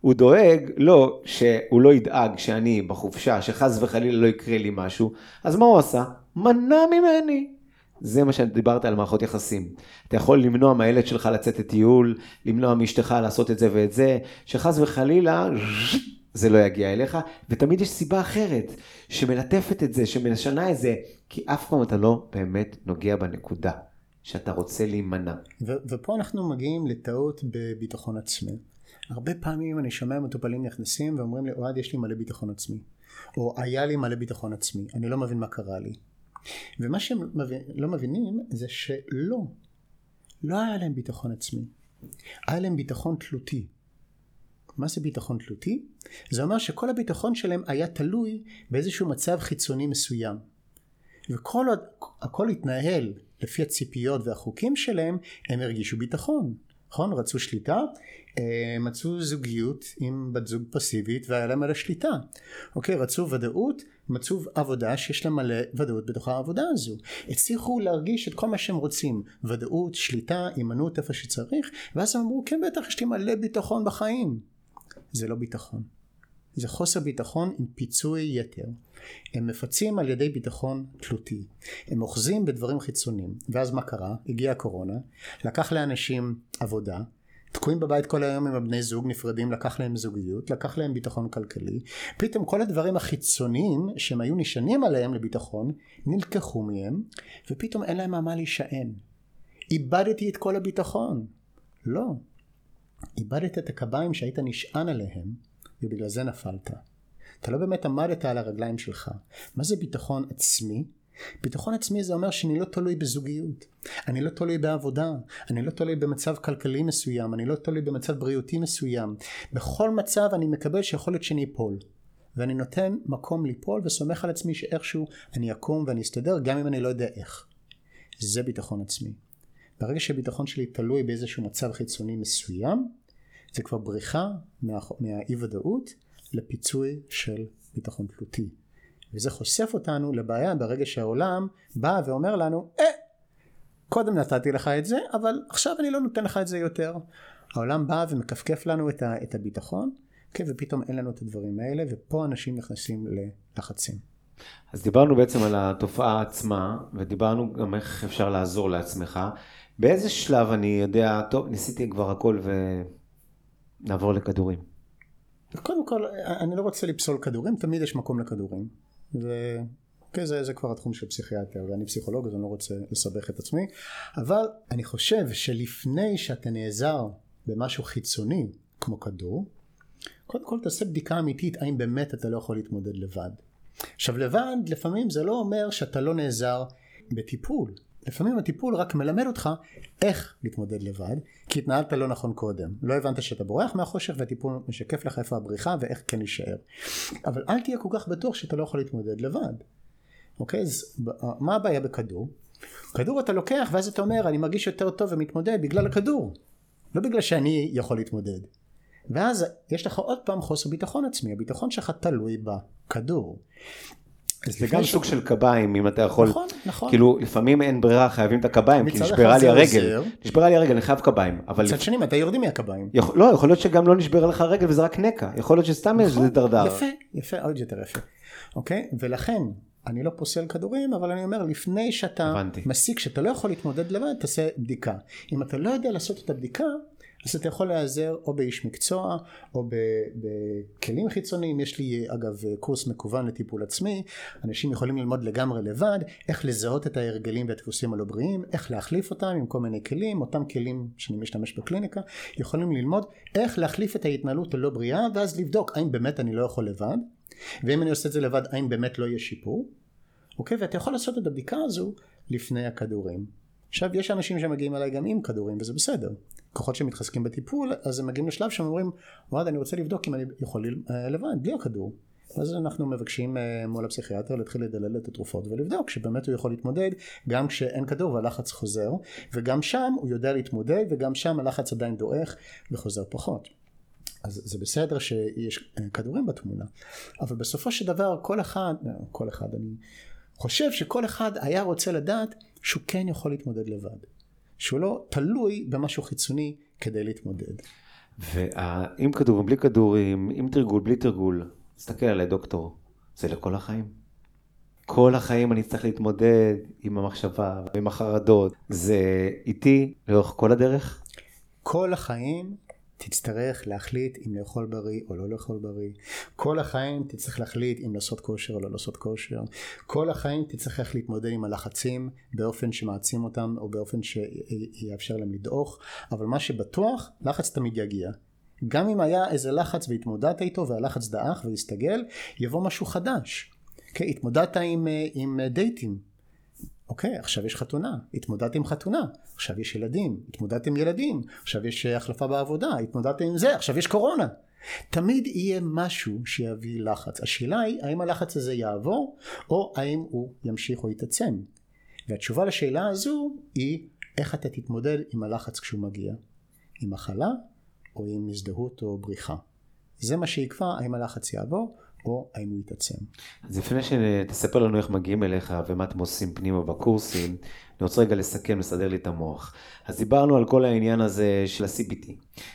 הוא דואג לו שהוא לא ידאג שאני בחופשה, שחס וחלילה לא יקרה לי משהו, אז מה הוא עשה? מנע ממני. זה מה שדיברת על מערכות יחסים. אתה יכול למנוע מהילד שלך לצאת לטיול, למנוע מאשתך לעשות את זה ואת זה, שחס וחלילה זה לא יגיע אליך, ותמיד יש סיבה אחרת שמלטפת את זה, שמשנה את זה, כי אף פעם אתה לא באמת נוגע בנקודה שאתה רוצה להימנע. ו- ופה אנחנו מגיעים לטעות בביטחון עצמי. הרבה פעמים אני שומע מטופלים נכנסים ואומרים לי, אוהד, יש לי מלא ביטחון עצמי. או היה לי מלא ביטחון עצמי, אני לא מבין מה קרה לי. ומה שהם מבין, לא מבינים זה שלא, לא היה להם ביטחון עצמי. היה להם ביטחון תלותי. מה זה ביטחון תלותי? זה אומר שכל הביטחון שלהם היה תלוי באיזשהו מצב חיצוני מסוים. וכל עוד הכל התנהל לפי הציפיות והחוקים שלהם, הם הרגישו ביטחון. נכון? רצו שליטה, אה, מצאו זוגיות עם בת זוג פסיבית והיה להם על השליטה. אוקיי, רצו ודאות, מצאו עבודה שיש להם מלא ודאות בתוך העבודה הזו. הצליחו להרגיש את כל מה שהם רוצים, ודאות, שליטה, הימנעות איפה שצריך, ואז הם אמרו, כן בטח יש לי מלא ביטחון בחיים. זה לא ביטחון. זה חוסר ביטחון עם פיצוי יתר. הם מפצים על ידי ביטחון תלותי. הם אוחזים בדברים חיצוניים. ואז מה קרה? הגיעה הקורונה, לקח לאנשים עבודה, תקועים בבית כל היום עם הבני זוג נפרדים, לקח להם זוגיות, לקח להם ביטחון כלכלי. פתאום כל הדברים החיצוניים שהם היו נשענים עליהם לביטחון, נלקחו מהם, ופתאום אין להם מה להישען. איבדתי את כל הביטחון. לא. איבדת את הקביים שהיית נשען עליהם, ובגלל זה נפלת. אתה לא באמת עמדת על הרגליים שלך. מה זה ביטחון עצמי? ביטחון עצמי זה אומר שאני לא תלוי בזוגיות, אני לא תלוי בעבודה, אני לא תלוי במצב כלכלי מסוים, אני לא תלוי במצב בריאותי מסוים. בכל מצב אני מקבל שיכול להיות שאני אפול. ואני נותן מקום ליפול וסומך על עצמי שאיכשהו אני אקום ואני אסתדר גם אם אני לא יודע איך. זה ביטחון עצמי. ברגע שהביטחון שלי תלוי באיזשהו מצב חיצוני מסוים, זה כבר בריחה מה, מהאי ודאות לפיצוי של ביטחון תלותי. וזה חושף אותנו לבעיה ברגע שהעולם בא ואומר לנו, אה, קודם נתתי לך את זה, אבל עכשיו אני לא נותן לך את זה יותר. העולם בא ומכפכף לנו את, ה, את הביטחון, כן, ופתאום אין לנו את הדברים האלה, ופה אנשים נכנסים ללחצים. אז דיברנו בעצם על התופעה עצמה, ודיברנו גם איך אפשר לעזור לעצמך. באיזה שלב אני יודע, טוב, ניסיתי כבר הכל ונעבור לכדורים. קודם כל, אני לא רוצה לפסול כדורים, תמיד יש מקום לכדורים. ו... אוקיי, זה, זה כבר התחום של פסיכיאטר, ואני פסיכולוג אז אני לא רוצה לסבך את עצמי, אבל אני חושב שלפני שאתה נעזר במשהו חיצוני, כמו כדור, קודם כל תעשה בדיקה אמיתית האם באמת אתה לא יכול להתמודד לבד. עכשיו לבד לפעמים זה לא אומר שאתה לא נעזר בטיפול, לפעמים הטיפול רק מלמד אותך איך להתמודד לבד, כי התנהלת לא נכון קודם. לא הבנת שאתה בורח מהחושך והטיפול משקף לך איפה הבריחה ואיך כן להישאר. אבל אל תהיה כל כך בטוח שאתה לא יכול להתמודד לבד. אוקיי? אז מה הבעיה בכדור? כדור אתה לוקח ואז אתה אומר אני מרגיש יותר טוב ומתמודד בגלל הכדור. לא בגלל שאני יכול להתמודד. ואז יש לך עוד פעם חוסר ביטחון עצמי, הביטחון שלך תלוי בכדור. זה גם סוג של קביים, אם אתה יכול, נכון, נכון. כאילו לפעמים אין ברירה, חייבים את הקביים, כי נשברה לי הרגל, נשברה לי הרגל, אני חייב קביים. מצד שני, מתי יורדים מהקביים? לא, יכול להיות שגם לא נשברה לך הרגל וזה רק נקע, יכול להיות שסתם איזה נכון, דרדר. יפה, יפה, עוד יותר יפה. אוקיי? ולכן, אני לא פוסל כדורים, אבל אני אומר, לפני שאתה מסיק שאתה לא יכול להתמודד לבד, תעשה בדיקה. אם אתה לא יודע לעשות את הבדיקה, אז אתה יכול להיעזר או באיש מקצוע או בכלים חיצוניים. יש לי אגב קורס מקוון לטיפול עצמי. אנשים יכולים ללמוד לגמרי לבד איך לזהות את ההרגלים והדפוסים הלא בריאים איך להחליף אותם עם כל מיני כלים. אותם כלים שאני משתמש בקליניקה יכולים ללמוד איך להחליף את ההתנהלות הלא בריאה ואז לבדוק האם באמת אני לא יכול לבד. ואם אני עושה את זה לבד האם באמת לא יהיה שיפור? אוקיי? ואתה יכול לעשות את הבדיקה הזו לפני הכדורים עכשיו יש אנשים שמגיעים אליי גם עם כדורים וזה בסדר. כוחות שמתחזקים בטיפול אז הם מגיעים לשלב שהם אומרים וואד אני רוצה לבדוק אם אני יכול אה, לבד בלי הכדור. אז אנחנו מבקשים אה, מול הפסיכיאטר להתחיל לדלל את התרופות ולבדוק שבאמת הוא יכול להתמודד גם כשאין כדור והלחץ חוזר וגם שם הוא יודע להתמודד וגם שם הלחץ עדיין דועך וחוזר פחות. אז זה בסדר שיש אה, כדורים בתמונה. אבל בסופו של דבר כל אחד כל אחד אני חושב שכל אחד היה רוצה לדעת שהוא כן יכול להתמודד לבד שהוא לא תלוי במשהו חיצוני כדי להתמודד. ועם כדורים, בלי כדורים, עם תרגול, בלי תרגול, תסתכל עליי דוקטור, זה לכל החיים. כל החיים אני צריך להתמודד עם המחשבה ועם החרדות. זה איתי לאורך כל הדרך? כל החיים תצטרך להחליט אם לאכול בריא או לא לאכול בריא. כל החיים תצטרך להחליט אם לעשות כושר או לא לעשות כושר. כל החיים תצטרך איך להתמודד עם הלחצים באופן שמעצים אותם או באופן שיאפשר להם לדעוך. אבל מה שבטוח, לחץ תמיד יגיע. גם אם היה איזה לחץ והתמודדת איתו והלחץ דעך והסתגל, יבוא משהו חדש. כן, התמודדת עם, עם דייטים, אוקיי, עכשיו יש חתונה, התמודדת עם חתונה, עכשיו יש ילדים, התמודדת עם ילדים, עכשיו יש אה, החלפה בעבודה, התמודדת עם זה, עכשיו יש קורונה. תמיד יהיה משהו שיביא לחץ. השאלה היא האם הלחץ הזה יעבור או האם הוא ימשיך או יתעצם. והתשובה לשאלה הזו היא איך אתה תתמודד עם הלחץ כשהוא מגיע. עם מחלה או עם הזדהות או בריחה. זה מה שיקבע האם הלחץ יעבור או האם הוא יתעצם. אז לפני שתספר לנו איך מגיעים אליך ומה אתם עושים פנימה בקורסים, אני רוצה רגע לסכם, לסדר לי את המוח. אז דיברנו על כל העניין הזה של ה-CBT.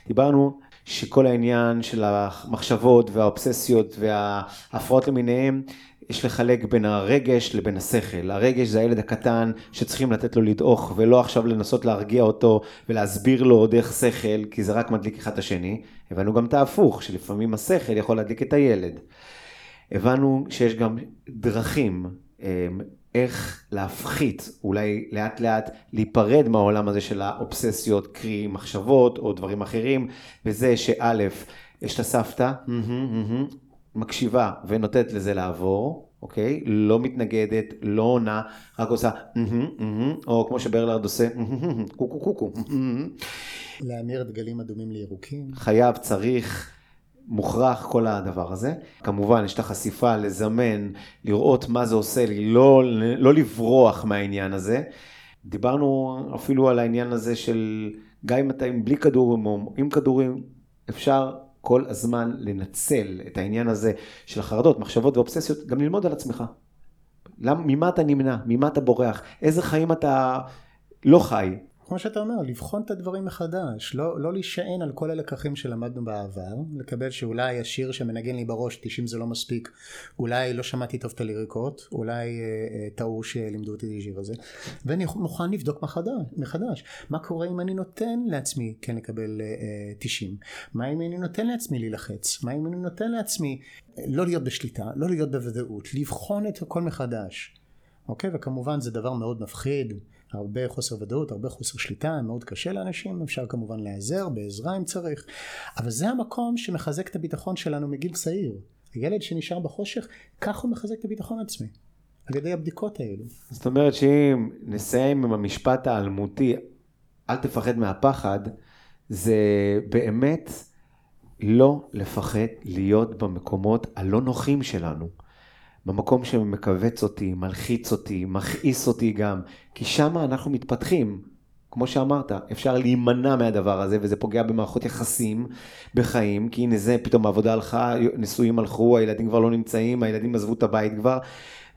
דיברנו שכל העניין של המחשבות והאובססיות וההפרעות למיניהם, יש לחלק בין הרגש לבין השכל. הרגש זה הילד הקטן שצריכים לתת לו לדעוך ולא עכשיו לנסות להרגיע אותו ולהסביר לו דרך שכל, כי זה רק מדליק אחד את השני. הבנו גם את ההפוך, שלפעמים השכל יכול להדליק את הילד. הבנו שיש גם דרכים אמ, איך להפחית, אולי לאט לאט להיפרד מהעולם הזה של האובססיות, קרי מחשבות או דברים אחרים, וזה שא', יש את הסבתא, מקשיבה ונותנת לזה לעבור, אוקיי? לא מתנגדת, לא עונה, רק עושה, או כמו שברלרד עושה, קוקו קוקו. להמיר דגלים אדומים לירוקים. חייב, צריך. מוכרח כל הדבר הזה. כמובן, יש את החשיפה לזמן, לראות מה זה עושה לי, לא, לא לברוח מהעניין הזה. דיברנו אפילו על העניין הזה של גם אם אתה עם בלי כדורים או עם כדורים, אפשר כל הזמן לנצל את העניין הזה של החרדות, מחשבות ואובססיות, גם ללמוד על עצמך. למ, ממה אתה נמנע? ממה אתה בורח? איזה חיים אתה לא חי? כמו שאתה אומר, לבחון את הדברים מחדש, לא, לא להישען על כל הלקחים שלמדנו בעבר, לקבל שאולי השיר שמנגן לי בראש 90 זה לא מספיק, אולי לא שמעתי טוב את הליריקות, אולי אה, אה, טעו שלימדו אותי את השיר הזה, ואני מוכן לבדוק מחדש, מחדש, מה קורה אם אני נותן לעצמי כן לקבל אה, 90, מה אם אני נותן לעצמי להילחץ, מה אם אני נותן לעצמי אה, לא להיות בשליטה, לא להיות בוודאות, לבחון את הכל מחדש, אוקיי, וכמובן זה דבר מאוד מפחיד, הרבה חוסר ודאות, הרבה חוסר שליטה, מאוד קשה לאנשים, אפשר כמובן להיעזר בעזרה אם צריך, אבל זה המקום שמחזק את הביטחון שלנו מגיל צעיר. הילד שנשאר בחושך, כך הוא מחזק את הביטחון העצמי, על ידי הבדיקות האלו. זאת אומרת שאם נסיים עם המשפט האלמותי, אל תפחד מהפחד, זה באמת לא לפחד להיות במקומות הלא נוחים שלנו. במקום שמכווץ אותי, מלחיץ אותי, מכעיס אותי גם, כי שם אנחנו מתפתחים. כמו שאמרת, אפשר להימנע מהדבר הזה, וזה פוגע במערכות יחסים בחיים, כי הנה זה, פתאום העבודה הלכה, נשואים הלכו, הילדים כבר לא נמצאים, הילדים עזבו את הבית כבר,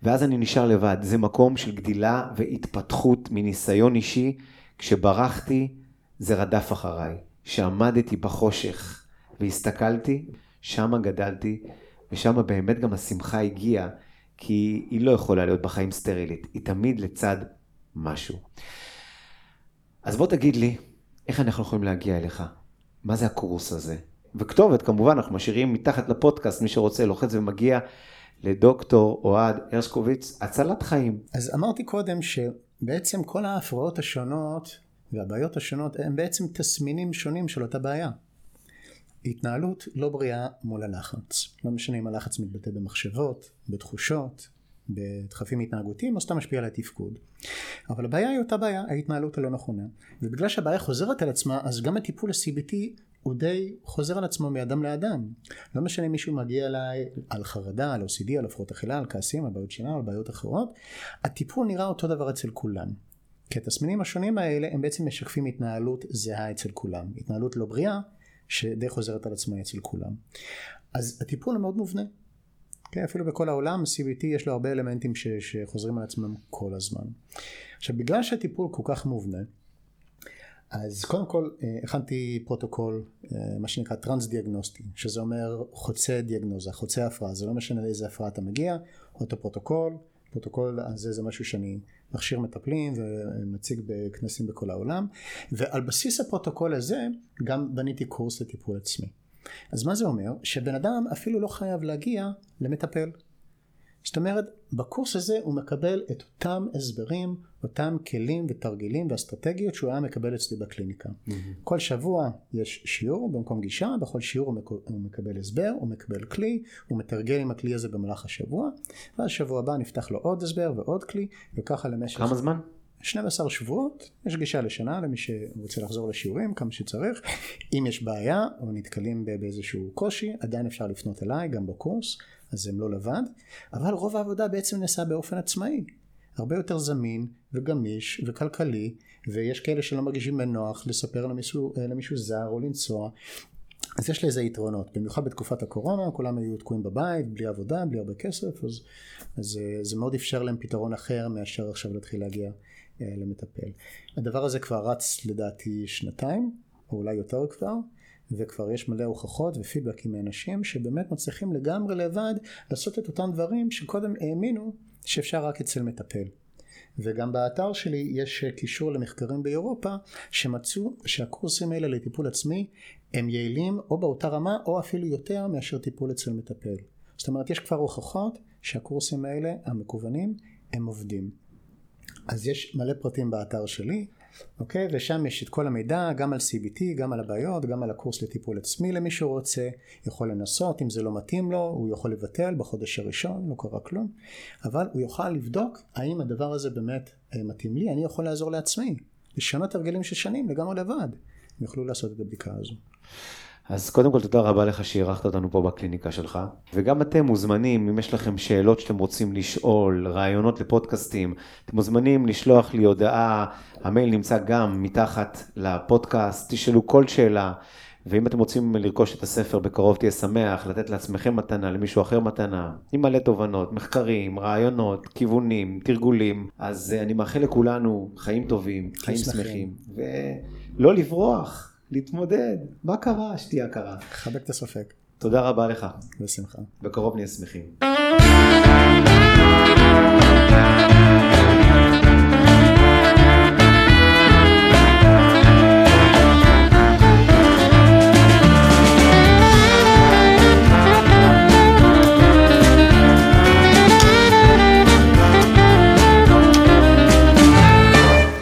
ואז אני נשאר לבד. זה מקום של גדילה והתפתחות מניסיון אישי. כשברחתי, זה רדף אחריי. כשעמדתי בחושך והסתכלתי, שמה גדלתי. ושם באמת גם השמחה הגיעה, כי היא לא יכולה להיות בחיים סטרילית, היא תמיד לצד משהו. אז בוא תגיד לי, איך אנחנו יכולים להגיע אליך? מה זה הקורס הזה? וכתובת, כמובן, אנחנו משאירים מתחת לפודקאסט, מי שרוצה לוחץ ומגיע לדוקטור אוהד הרשקוביץ, הצלת חיים. אז אמרתי קודם שבעצם כל ההפרעות השונות והבעיות השונות הם בעצם תסמינים שונים של אותה בעיה. התנהלות לא בריאה מול הלחץ. לא משנה אם הלחץ מתבטא במחשבות, בתחושות, בדחפים התנהגותיים או סתם משפיע על התפקוד. אבל הבעיה היא אותה בעיה, ההתנהלות הלא נכונה. ובגלל שהבעיה חוזרת על עצמה, אז גם הטיפול ה-CBT הוא די חוזר על עצמו מאדם לאדם. לא משנה אם מישהו מגיע אליי על חרדה, על OCD, על הפרעות אכילה, על כעסים, על בעיות שינה, על בעיות אחרות, הטיפול נראה אותו דבר אצל כולם. כי התסמינים השונים האלה הם בעצם משקפים התנהלות זהה אצל כולם. התנהלות לא בריאה שדי חוזרת על עצמה אצל כולם. אז הטיפול הוא מאוד מובנה. כן, אפילו בכל העולם CBT יש לו הרבה אלמנטים ש, שחוזרים על עצמם כל הזמן. עכשיו בגלל שהטיפול כל כך מובנה, אז קודם כל אה, הכנתי פרוטוקול, אה, מה שנקרא טרנס דיאגנוסטי, שזה אומר חוצה דיאגנוזה, חוצה הפרעה, זה לא משנה לאיזה הפרעה אתה מגיע, אותו פרוטוקול, פרוטוקול הזה זה משהו שאני מכשיר מטפלים ומציג בכנסים בכל העולם, ועל בסיס הפרוטוקול הזה גם בניתי קורס לטיפול עצמי. אז מה זה אומר? שבן אדם אפילו לא חייב להגיע למטפל. זאת אומרת, בקורס הזה הוא מקבל את אותם הסברים, אותם כלים ותרגילים ואסטרטגיות שהוא היה מקבל אצלי בקליניקה. Mm-hmm. כל שבוע יש שיעור במקום פגישה, בכל שיעור הוא מקבל הסבר, הוא מקבל כלי, הוא מתרגל עם הכלי הזה במהלך השבוע, ואז שבוע הבא נפתח לו עוד הסבר ועוד כלי, וככה למשך... כמה זמן? 12 שבועות, יש גישה לשנה למי שרוצה לחזור לשיעורים כמה שצריך. אם יש בעיה או נתקלים באיזשהו קושי, עדיין אפשר לפנות אליי גם בקורס, אז הם לא לבד, אבל רוב העבודה בעצם נעשה באופן עצמאי. הרבה יותר זמין וגמיש וכלכלי, ויש כאלה שלא מרגישים בנוח לספר למישהו, למישהו זר או לנסוע. אז יש לזה יתרונות, במיוחד בתקופת הקורונה, כולם היו תקועים בבית, בלי עבודה, בלי הרבה כסף, אז, אז זה מאוד אפשר להם פתרון אחר מאשר עכשיו להתחיל להגיע אה, למטפל. הדבר הזה כבר רץ לדעתי שנתיים, או אולי יותר כבר, וכבר יש מלא הוכחות ופידבקים מאנשים שבאמת מצליחים לגמרי לבד לעשות את אותם דברים שקודם האמינו שאפשר רק אצל מטפל. וגם באתר שלי יש קישור למחקרים באירופה שמצאו שהקורסים האלה לטיפול עצמי הם יעילים או באותה רמה או אפילו יותר מאשר טיפול אצל מטפל. זאת אומרת יש כבר הוכחות שהקורסים האלה המקוונים הם עובדים. אז יש מלא פרטים באתר שלי, אוקיי? ושם יש את כל המידע, גם על CBT, גם על הבעיות, גם על הקורס לטיפול עצמי למי שרוצה, יכול לנסות, אם זה לא מתאים לו, הוא יכול לבטל בחודש הראשון, לא קרה כלום, אבל הוא יוכל לבדוק האם הדבר הזה באמת אה, מתאים לי, אני יכול לעזור לעצמי, לשנות הרגלים של שנים לגמרי לבד, הם יוכלו לעשות את הבדיקה הזו. אז קודם כל תודה רבה לך שאירחת אותנו פה בקליניקה שלך, וגם אתם מוזמנים, אם יש לכם שאלות שאתם רוצים לשאול, רעיונות לפודקאסטים, אתם מוזמנים לשלוח לי הודעה, המייל נמצא גם מתחת לפודקאסט, תשאלו כל שאלה, ואם אתם רוצים לרכוש את הספר בקרוב תהיה שמח, לתת לעצמכם מתנה, למישהו אחר מתנה, עם מלא תובנות, מחקרים, רעיונות, כיוונים, תרגולים, אז אני מאחל לכולנו חיים טובים, חיים שמחים, ולא לברוח. להתמודד. מה קרה? שתהיה קרה. חבק את הספק. תודה רבה לך. בשמחה. בקרוב נהיה שמחים.